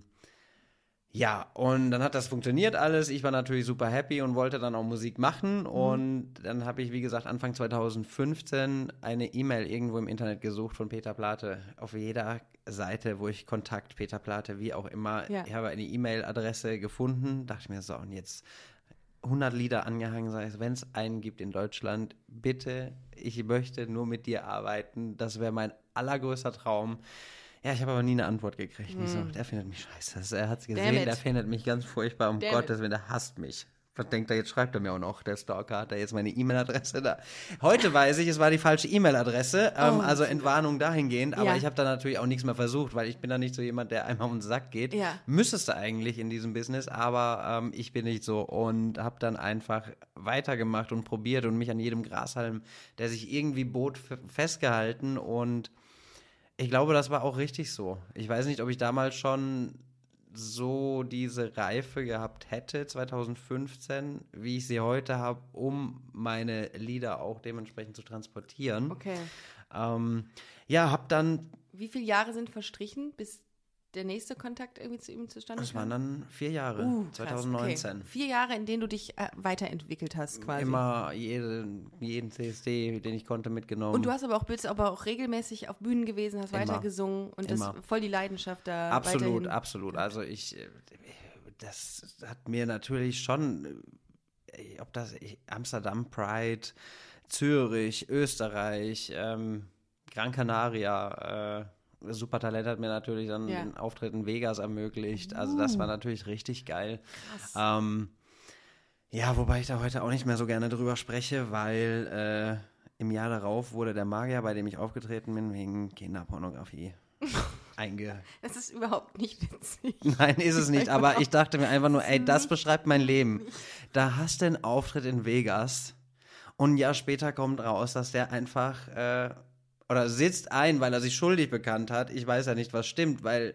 Ja, und dann hat das funktioniert alles. Ich war natürlich super happy und wollte dann auch Musik machen. Mhm. Und dann habe ich, wie gesagt, Anfang 2015 eine E-Mail irgendwo im Internet gesucht von Peter Plate. Auf jeder Seite, wo ich Kontakt Peter Plate, wie auch immer. Ja. Ich habe eine E-Mail-Adresse gefunden. Dachte mir so, und jetzt 100 Lieder angehangen, sage ich, wenn es einen gibt in Deutschland, bitte, ich möchte nur mit dir arbeiten. Das wäre mein allergrößter Traum. Ja, ich habe aber nie eine Antwort gekriegt. Hm. So, der findet mich scheiße. Er hat es gesehen, der findet mich ganz furchtbar. Um Damn Gottes Willen, der hasst mich. Was denkt er, jetzt schreibt er mir auch noch, der Stalker, hat er jetzt meine E-Mail-Adresse da. Heute weiß ich, es war die falsche E-Mail-Adresse, ähm, oh, also Entwarnung dahingehend, aber ja. ich habe da natürlich auch nichts mehr versucht, weil ich bin da nicht so jemand, der einmal um den Sack geht. Ja. Müsstest du eigentlich in diesem Business, aber ähm, ich bin nicht so und habe dann einfach weitergemacht und probiert und mich an jedem Grashalm, der sich irgendwie bot, festgehalten und ich glaube, das war auch richtig so. Ich weiß nicht, ob ich damals schon so diese Reife gehabt hätte, 2015, wie ich sie heute habe, um meine Lieder auch dementsprechend zu transportieren. Okay. Ähm, ja, habe dann. Wie viele Jahre sind verstrichen, bis der nächste Kontakt irgendwie zu ihm zustande kam? Das waren dann vier Jahre, uh, 2019. Okay. Vier Jahre, in denen du dich äh, weiterentwickelt hast quasi. Immer jeden, jeden CSD, den ich konnte, mitgenommen. Und du hast aber auch, bist aber auch regelmäßig auf Bühnen gewesen, hast Immer. weitergesungen und Immer. das voll die Leidenschaft da Absolut, absolut. Also ich, äh, das hat mir natürlich schon, äh, ob das Amsterdam Pride, Zürich, Österreich, ähm, Gran Canaria, äh, Supertalent hat mir natürlich dann ja. den Auftritt in Vegas ermöglicht. Also das war uh. natürlich richtig geil. Ähm, ja, wobei ich da heute auch nicht mehr so gerne drüber spreche, weil äh, im Jahr darauf wurde der Magier, bei dem ich aufgetreten bin, wegen Kinderpornografie einge... Das ist überhaupt nicht witzig. Nein, ist es nicht. Aber ich dachte mir einfach nur, ey, das beschreibt mein Leben. Da hast du einen Auftritt in Vegas und ein Jahr später kommt raus, dass der einfach... Äh, oder sitzt ein, weil er sich schuldig bekannt hat. Ich weiß ja nicht, was stimmt, weil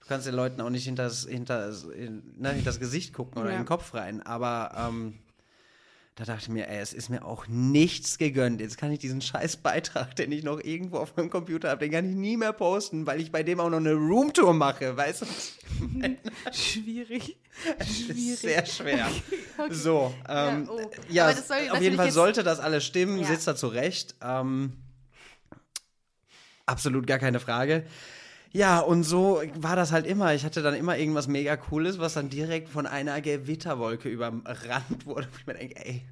du kannst den Leuten auch nicht hinter das, hinter, ne, hinter das Gesicht gucken oder ja. in den Kopf rein. Aber ähm, da dachte ich mir, ey, es ist mir auch nichts gegönnt. Jetzt kann ich diesen scheiß Beitrag, den ich noch irgendwo auf meinem Computer habe, den kann ich nie mehr posten, weil ich bei dem auch noch eine Roomtour mache, weißt du? Schwierig. Schwierig. Sehr schwer. Okay. So, ähm, ja, oh. ja auf jeden Fall sollte das alles stimmen, ja. sitzt da zurecht. Ähm, Absolut gar keine Frage. Ja, und so war das halt immer. Ich hatte dann immer irgendwas mega Cooles, was dann direkt von einer Gewitterwolke überrannt wurde. Ich mir denke, ey,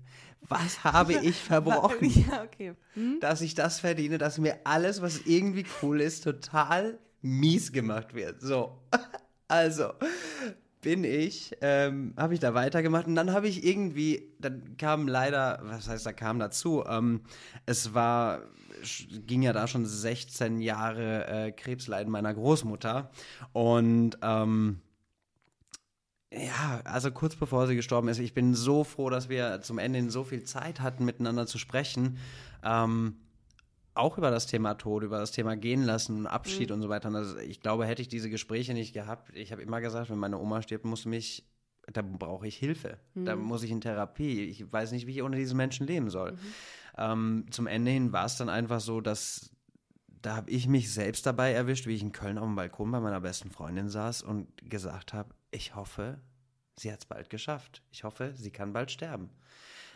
was habe ich verbrochen? Ja, okay. Hm? Dass ich das verdiene, dass mir alles, was irgendwie cool ist, total mies gemacht wird. So. Also, bin ich, ähm, habe ich da weitergemacht und dann habe ich irgendwie, dann kam leider, was heißt, da kam dazu, ähm, es war ging ja da schon 16 Jahre äh, Krebsleiden meiner Großmutter. Und ähm, ja, also kurz bevor sie gestorben ist, ich bin so froh, dass wir zum Ende so viel Zeit hatten, miteinander zu sprechen. Ähm, auch über das Thema Tod, über das Thema Gehen lassen und Abschied mhm. und so weiter. Und also ich glaube, hätte ich diese Gespräche nicht gehabt, ich habe immer gesagt, wenn meine Oma stirbt, muss mich, da brauche ich Hilfe. Mhm. Da muss ich in Therapie. Ich weiß nicht, wie ich ohne diesen Menschen leben soll. Mhm. Ähm, zum Ende hin war es dann einfach so, dass da habe ich mich selbst dabei erwischt, wie ich in Köln auf dem Balkon bei meiner besten Freundin saß und gesagt habe, ich hoffe, sie hat es bald geschafft. Ich hoffe, sie kann bald sterben.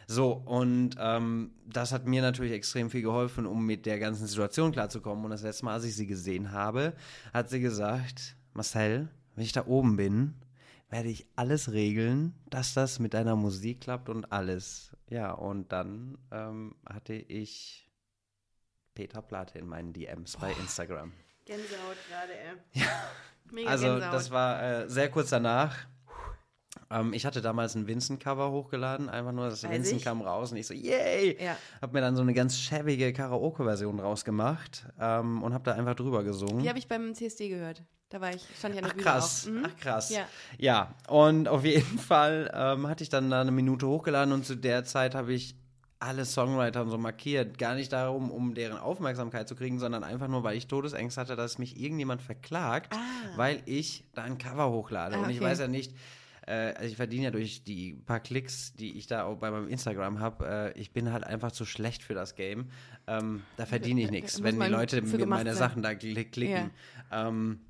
So, und ähm, das hat mir natürlich extrem viel geholfen, um mit der ganzen Situation klarzukommen. Und das letzte Mal, als ich sie gesehen habe, hat sie gesagt, Marcel, wenn ich da oben bin, werde ich alles regeln, dass das mit deiner Musik klappt und alles. Ja, und dann ähm, hatte ich Peter Platte in meinen DMs Boah. bei Instagram. Gänsehaut gerade, ey. Ja. Mega also Gänsehaut. das war äh, sehr kurz danach. Ähm, ich hatte damals ein Vincent-Cover hochgeladen, einfach nur, das Weiß Vincent ich. kam raus und ich so, yay! Ja. Hab mir dann so eine ganz schäbige Karaoke-Version rausgemacht ähm, und hab da einfach drüber gesungen. Die habe ich beim CSD gehört. Da war ich, stand ich an der Ach, Bühne krass. Mhm. Ach krass. Ja. ja, und auf jeden Fall ähm, hatte ich dann da eine Minute hochgeladen und zu der Zeit habe ich alle Songwriter so markiert. Gar nicht darum, um deren Aufmerksamkeit zu kriegen, sondern einfach nur, weil ich Todesängste hatte, dass mich irgendjemand verklagt, ah. weil ich da ein Cover hochlade. Ah, okay. Und ich weiß ja nicht, äh, also ich verdiene ja durch die paar Klicks, die ich da auch bei meinem Instagram habe, äh, ich bin halt einfach zu schlecht für das Game. Ähm, da verdiene ich nichts, wenn die Leute mir meine sein. Sachen da klicken. Ja. Ähm,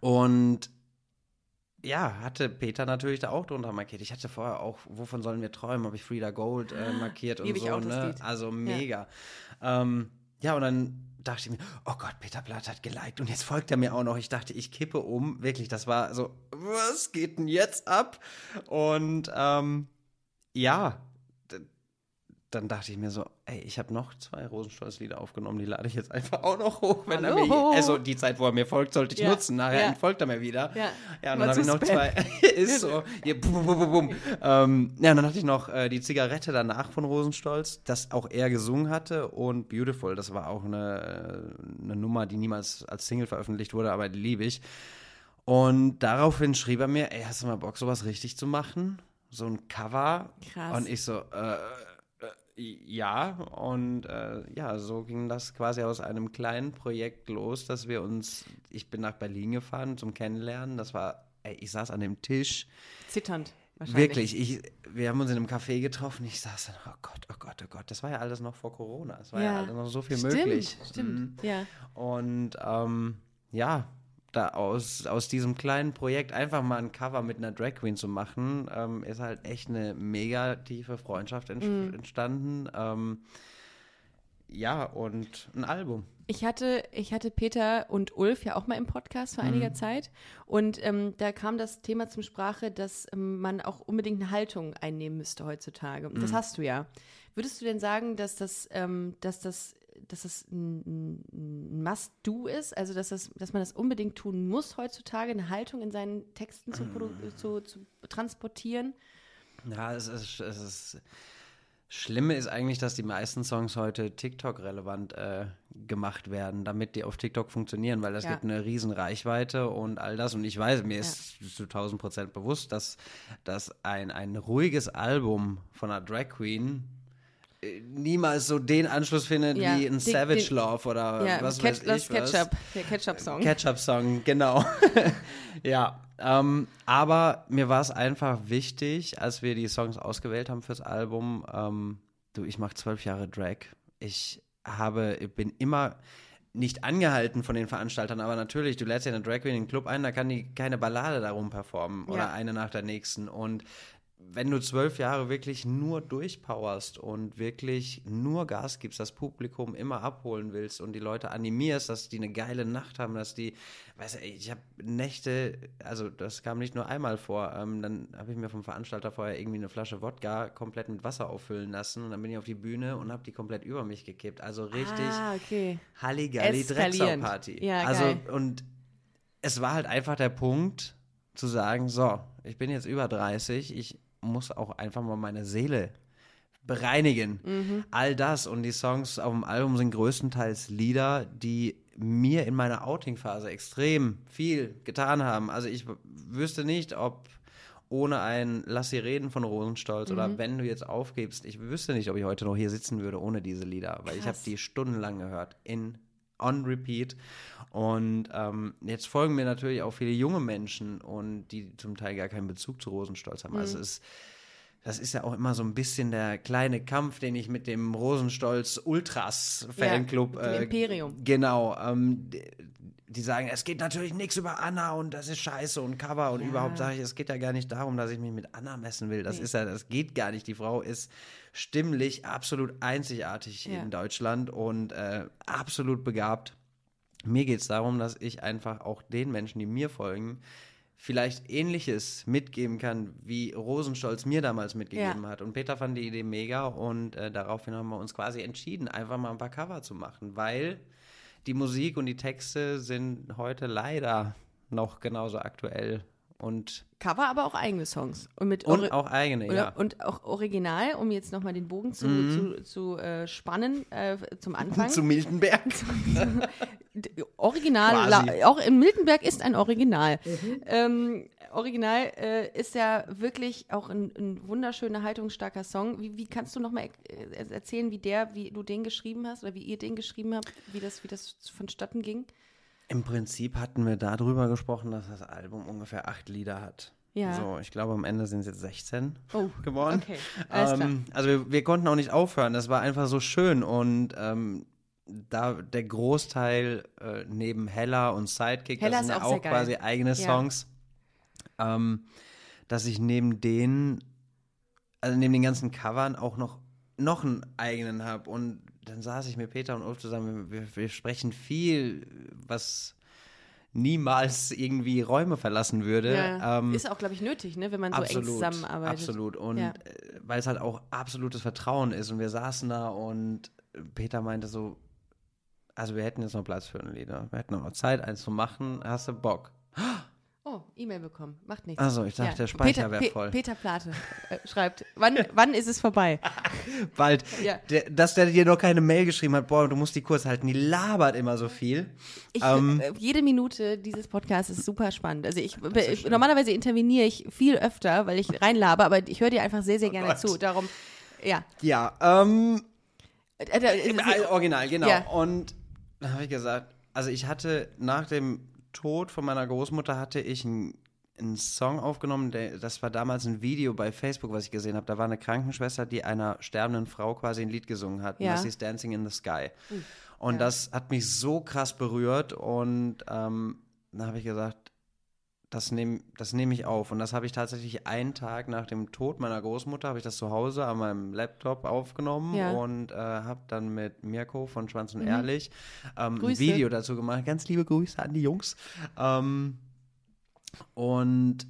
und ja, hatte Peter natürlich da auch drunter markiert. Ich hatte vorher auch, wovon sollen wir träumen, habe ich Frida Gold äh, markiert und Liebe ich so, ne? Also mega. Ja. Ähm, ja, und dann dachte ich mir, oh Gott, Peter Blatt hat geliked und jetzt folgt er mir auch noch. Ich dachte, ich kippe um. Wirklich, das war so, was geht denn jetzt ab? Und ähm, ja, dann dachte ich mir so, ey, ich habe noch zwei Rosenstolz-Lieder aufgenommen, die lade ich jetzt einfach auch noch hoch. Wenn er Hallo. mir, also die Zeit, wo er mir folgt, sollte ich Ja, nutzen. Nachher ja. entfolgt er mir wieder. Ja. ja und Mal dann habe ich noch zwei. ist so. Hier, bum, bum, bum. Ähm, ja, und dann hatte ich noch äh, die Zigarette danach von Rosenstolz, das auch er gesungen hatte und Beautiful. Das war auch eine, äh, eine Nummer, die niemals als Single veröffentlicht wurde, aber die liebe ich. Und daraufhin schrieb er mir, ey, hast du mal Bock, sowas richtig zu machen? So ein Cover. Krass. Und ich so, äh, ja. Und äh, ja, so ging das quasi aus einem kleinen Projekt los, dass wir uns, ich bin nach Berlin gefahren zum Kennenlernen. Das war, ey, ich saß an dem Tisch. Zitternd. Wahrscheinlich. Wirklich, ich, wir haben uns in einem Café getroffen. Ich saß dann, oh Gott, oh Gott, oh Gott. Das war ja alles noch vor Corona. Es war ja, Ja. alles noch so viel Stimmt, möglich. Stimmt. Mhm. Ja. Und ähm, ja, da aus, aus diesem kleinen Projekt einfach mal ein Cover mit einer Drag Queen zu machen, ähm, ist halt echt eine mega tiefe Freundschaft ent Mhm. entstanden. Ähm, ja, und ein Album. Ich hatte, ich hatte Peter und Ulf ja auch mal im Podcast vor einiger Zeit und ähm, da kam das Thema zum Sprache, dass ähm, man auch unbedingt eine Haltung einnehmen müsste heutzutage. Das hast du ja. Würdest du denn sagen, dass das, ähm, dass das, dass das ein, ein Must-Do ist, also dass, das, dass man das unbedingt tun muss heutzutage, eine Haltung in seinen Texten zu, produ- zu, zu transportieren? Ja, es ist, es ist. Schlimme ist eigentlich, dass die meisten Songs heute TikTok-relevant äh, gemacht werden, damit die auf TikTok funktionieren, weil das Ja. gibt eine riesen Reichweite und all das. Und ich weiß, mir ist zu 1000 Prozent bewusst, dass, dass ein, ein ruhiges Album von einer Drag Queen niemals so den Anschluss findet Ja, wie ein den- Savage den- Love oder ja, was Ketch- weiß das ich was. Ketchup, der Ketchup-Song. Ketchup-Song, genau. ja, ähm, aber mir war es einfach wichtig, als wir die Songs ausgewählt haben fürs Album. Ähm, du, ich mache zwölf Jahre Drag. Ich habe, ich bin immer nicht angehalten von den Veranstaltern, aber natürlich, du lädst ja eine Drag Queen in den Club ein, da kann die keine Ballade darum performen oder Ja. eine nach der nächsten. Und wenn du zwölf Jahre wirklich nur durchpowerst und wirklich nur Gas gibst, das Publikum immer abholen willst und die Leute animierst, dass die eine geile Nacht haben, dass die, weißt du, ich habe Nächte, also das kam nicht nur einmal vor, ähm, dann habe ich mir vom Veranstalter vorher irgendwie eine Flasche Wodka komplett mit Wasser auffüllen lassen und dann bin ich auf die Bühne und habe die komplett über mich gekippt. Also richtig Ah, okay. Halligalli. Drecksau-Party. Ja, also, geil. und es war halt einfach der Punkt, zu sagen, so, ich bin jetzt über 30, ich muss auch einfach mal meine Seele bereinigen. Mhm. All das und die Songs auf dem Album sind größtenteils Lieder, die mir in meiner Outing-Phase extrem viel getan haben. Also ich wüsste nicht, ob ohne ein Lass sie reden von Rosenstolz Mhm. oder wenn du jetzt aufgibst, ich wüsste nicht, ob ich heute noch hier sitzen würde ohne diese Lieder, weil ich habe Krass. die stundenlang gehört in on repeat und ähm, jetzt folgen mir natürlich auch viele junge Menschen und die zum Teil gar keinen Bezug zu Rosenstolz haben. Mhm. Also es das ist ja auch immer so ein bisschen der kleine Kampf, den ich mit dem Rosenstolz Ultras Fanclub. Ja, dem Imperium. Genau. Ähm, die, die sagen, es geht natürlich nichts über Anna und das ist scheiße und Cover und Ja. überhaupt sage ich, es geht ja gar nicht darum, dass ich mich mit Anna messen will. Das Nee. ist ja, das geht gar nicht. Die Frau ist stimmlich absolut einzigartig Ja. in Deutschland und äh, absolut begabt. Mir geht es darum, dass ich einfach auch den Menschen, die mir folgen, vielleicht Ähnliches mitgeben kann, wie Rosenstolz mir damals mitgegeben Ja. hat. Und Peter fand die Idee mega und äh, daraufhin haben wir uns quasi entschieden, einfach mal ein paar Cover zu machen, weil die Musik und die Texte sind heute leider noch genauso aktuell und, Cover, aber auch eigene Songs. Und, mit und auch eigene, oder, ja. und auch original, um jetzt nochmal den Bogen zu, Mhm. zu, zu äh, spannen äh, zum Anfang. Zu Miltenberg. Original, la, auch in Miltenberg ist ein Original. Ähm, Original äh, ist ja wirklich auch ein, ein wunderschöner, haltungsstarker Song. Wie, wie kannst du nochmal äh, erzählen, wie der, wie du den geschrieben hast oder wie ihr den geschrieben habt, wie das, wie das vonstatten ging? Im Prinzip hatten wir darüber gesprochen, dass das Album ungefähr acht Lieder hat. Ja. So, ich glaube, am Ende sind es jetzt 16 Oh, geworden. okay. Alles klar. Ähm, also wir, wir konnten auch nicht aufhören. Das war einfach so schön und ähm, da der Großteil äh, neben Hella und Sidekick, Hella das sind ja auch auch quasi eigene Ja. Songs. ähm, dass ich neben den, also neben den ganzen Covern auch noch, noch einen eigenen habe. Und dann saß ich mit Peter und Ulf zusammen, wir, wir sprechen viel, was niemals irgendwie Räume verlassen würde. Ja. Ähm, ist auch, glaube ich, nötig, ne, wenn man so eng absolut, zusammenarbeitet. Absolut. Und Ja. äh, weil es halt auch absolutes Vertrauen ist. Und wir saßen da und Peter meinte so, also wir hätten jetzt noch Platz für ein Lieder. Wir hätten noch Zeit, eins zu machen. Hast du Bock? Oh, E-Mail bekommen. Macht nichts. Also, ich dachte, der Speicher Peter, wär Pe- voll. Peter Plate äh, schreibt, wann, wann ist es vorbei? Bald. Ja. Der, dass der dir noch keine Mail geschrieben hat, boah, du musst die kurz halten. Die labert immer so viel. Ich, Ähm, äh, jede Minute dieses Podcasts ist super spannend. Also ich, ich normalerweise interveniere ich viel öfter, weil ich reinlabe, aber ich höre dir einfach sehr, sehr gerne Oh zu. Darum, ja. Ja, ähm, Äh, äh, Im äh, Original, genau. Ja. Und habe ich gesagt, also ich hatte nach dem Tod von meiner Großmutter hatte ich einen, einen Song aufgenommen, der, das war damals ein Video bei Facebook, was ich gesehen habe. Da war eine Krankenschwester, die einer sterbenden Frau quasi ein Lied gesungen hat. Und Ja. das hieß Dancing in the Sky. Und das hat mich so krass berührt und ähm, dann habe ich gesagt, das nehme das nehm ich auf. Und das habe ich tatsächlich einen Tag nach dem Tod meiner Großmutter, habe ich das zu Hause an meinem Laptop aufgenommen Ja. und äh, habe dann mit Mirko von Schwanz und Ehrlich ähm, ein. Video dazu gemacht. Ganz liebe Grüße an die Jungs. Ähm, und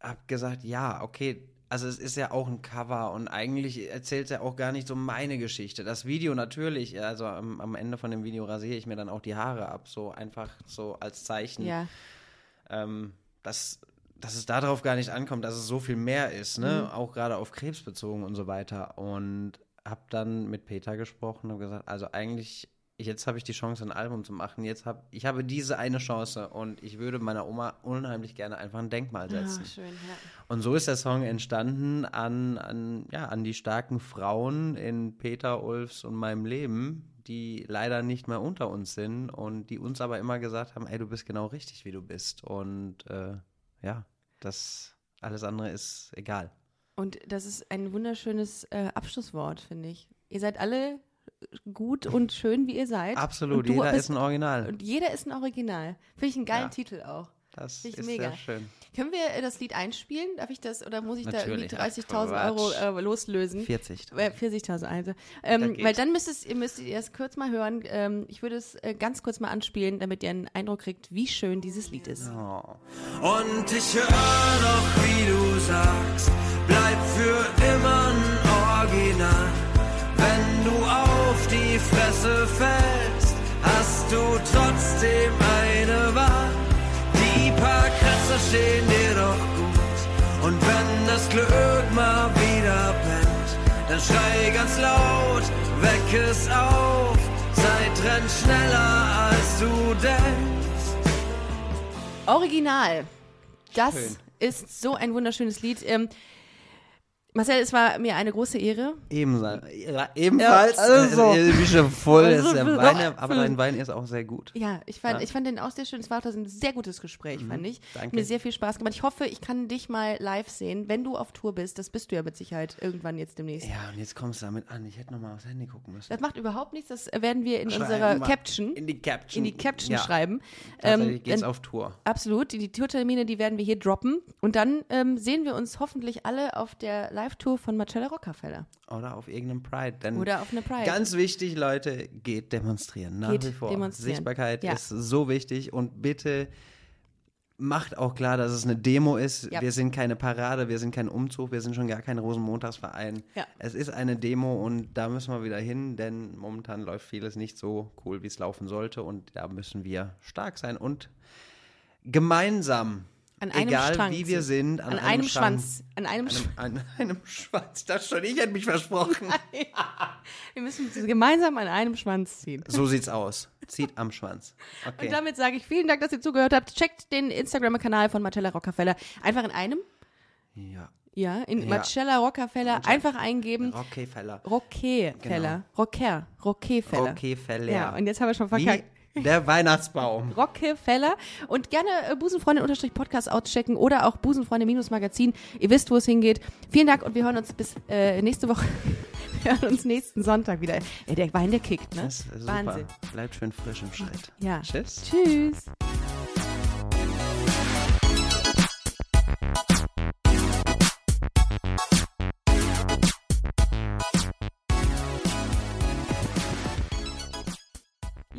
habe gesagt, ja, okay, also es ist ja auch ein Cover und eigentlich erzählt er auch gar nicht so meine Geschichte. Das Video natürlich, also am, am Ende von dem Video rasiere ich mir dann auch die Haare ab, so einfach so als Zeichen ja. Ähm, dass, dass es darauf gar nicht ankommt, dass es so viel mehr ist, ne? Mhm. Auch gerade auf Krebs bezogen und so weiter. Und habe dann mit Peter gesprochen und gesagt, also eigentlich, jetzt habe ich die Chance, ein Album zu machen. Jetzt habe ich habe diese eine Chance und ich würde meiner Oma unheimlich gerne einfach ein Denkmal setzen. Ah, schön, ja. Und so ist der Song entstanden an, an, ja, an die starken Frauen in Peter, Ulfs und meinem Leben, die leider nicht mehr unter uns sind und die uns aber immer gesagt haben, ey, du bist genau richtig, wie du bist. Und äh, ja, das alles andere ist egal. Und das ist ein wunderschönes äh, Abschlusswort, finde ich. Ihr seid alle gut und schön, wie ihr seid. Absolut, jeder bist- ist ein Original. Und jeder ist ein Original. Finde ich einen geilen Ja. Titel auch. Das ist mega. sehr schön. Können wir äh, das Lied einspielen? Darf ich das oder muss ich Natürlich. da irgendwie 30.000 Ach, Euro äh, loslösen? 40. Äh, 40.000 also. Ähm, geht. weil dann müsst es, ihr müsst ihr es kurz mal hören. Ähm, ich würde es äh, ganz kurz mal anspielen, damit ihr einen Eindruck kriegt, wie schön dieses Lied ist. Oh. Und ich höre noch, wie du sagst, bleib für immer ein Original. Wenn du auf die Fresse fällst, hast du trotzdem eine Wahl. Die paar Kratzer stehen dir doch gut. Und wenn das Glück mal wieder pennt, dann schrei ganz laut, weck es auf. Zeit rennt schneller als du denkst. Original. Das Schön. ist so ein wunderschönes Lied. Ähm, Marcel, es war mir eine große Ehre. Ebenfalls. Ebenfalls. Ja, also. Also, ich bin schon voll. Also, ist der Wein, aber dein Wein ist auch sehr gut. Ja, ich fand, Ja. ich fand den auch sehr schön. Es war auch ein sehr gutes Gespräch, fand ich. Hat danke. mir sehr viel Spaß gemacht. Ich hoffe, ich kann dich mal live sehen, wenn du auf Tour bist. Das bist du ja mit Sicherheit irgendwann jetzt demnächst. Ja, und jetzt kommst du damit an. Ich hätte noch mal aufs Handy gucken müssen. Das macht überhaupt nichts. Das werden wir in Schreiben unserer Caption, In die Caption. in die Caption ja, schreiben. Tatsächlich Ähm, geht's auf Tour. Absolut. Die, die Tourtermine, die werden wir hier droppen. Und dann ähm, sehen wir uns hoffentlich alle auf der Live-Tour von Marcella Rockefeller. Oder auf irgendeinem Pride. Denn Oder auf einer Pride. Ganz wichtig, Leute, geht demonstrieren. Nach Geht wie vor. demonstrieren. Sichtbarkeit Ja. ist so wichtig und bitte macht auch klar, dass es eine Demo ist. Ja. Wir sind keine Parade, wir sind kein Umzug, wir sind schon gar kein Rosenmontagsverein. Ja. Es ist eine Demo und da müssen wir wieder hin, denn momentan läuft vieles nicht so cool, wie es laufen sollte und da müssen wir stark sein und gemeinsam, An einem egal Strang wie wir sind, An, einem Strang- Schwanz. An einem, Sch An, an einem Schwanz. Das schon, ich hätte mich versprochen. Wir müssen gemeinsam an einem Schwanz ziehen. So sieht's aus. Zieht am Schwanz. Okay. Und damit sage ich vielen Dank, dass ihr zugehört habt. Checkt den Instagram-Kanal von Marcella Rockefeller. Einfach in einem, ja. ja, in Ja. Marcella Rockefeller einfach eingeben. Rockefeller. Rockefeller. Rocker. Rockefeller. Rockefeller. Ja, und jetzt haben wir schon verkackt. Wie der Weihnachtsbaum. Rockefeller und gerne äh, Busenfreundin-Podcast auschecken oder auch Busenfreunde-Magazin. Ihr wisst, wo es hingeht. Vielen Dank und wir hören uns bis äh, nächste Woche. wir hören uns nächsten Sonntag wieder. Ey, der Wein, der kickt, ne? Das ist super. Wahnsinn. Bleibt schön frisch im Schritt. Ja. Tschüss. Tschüss.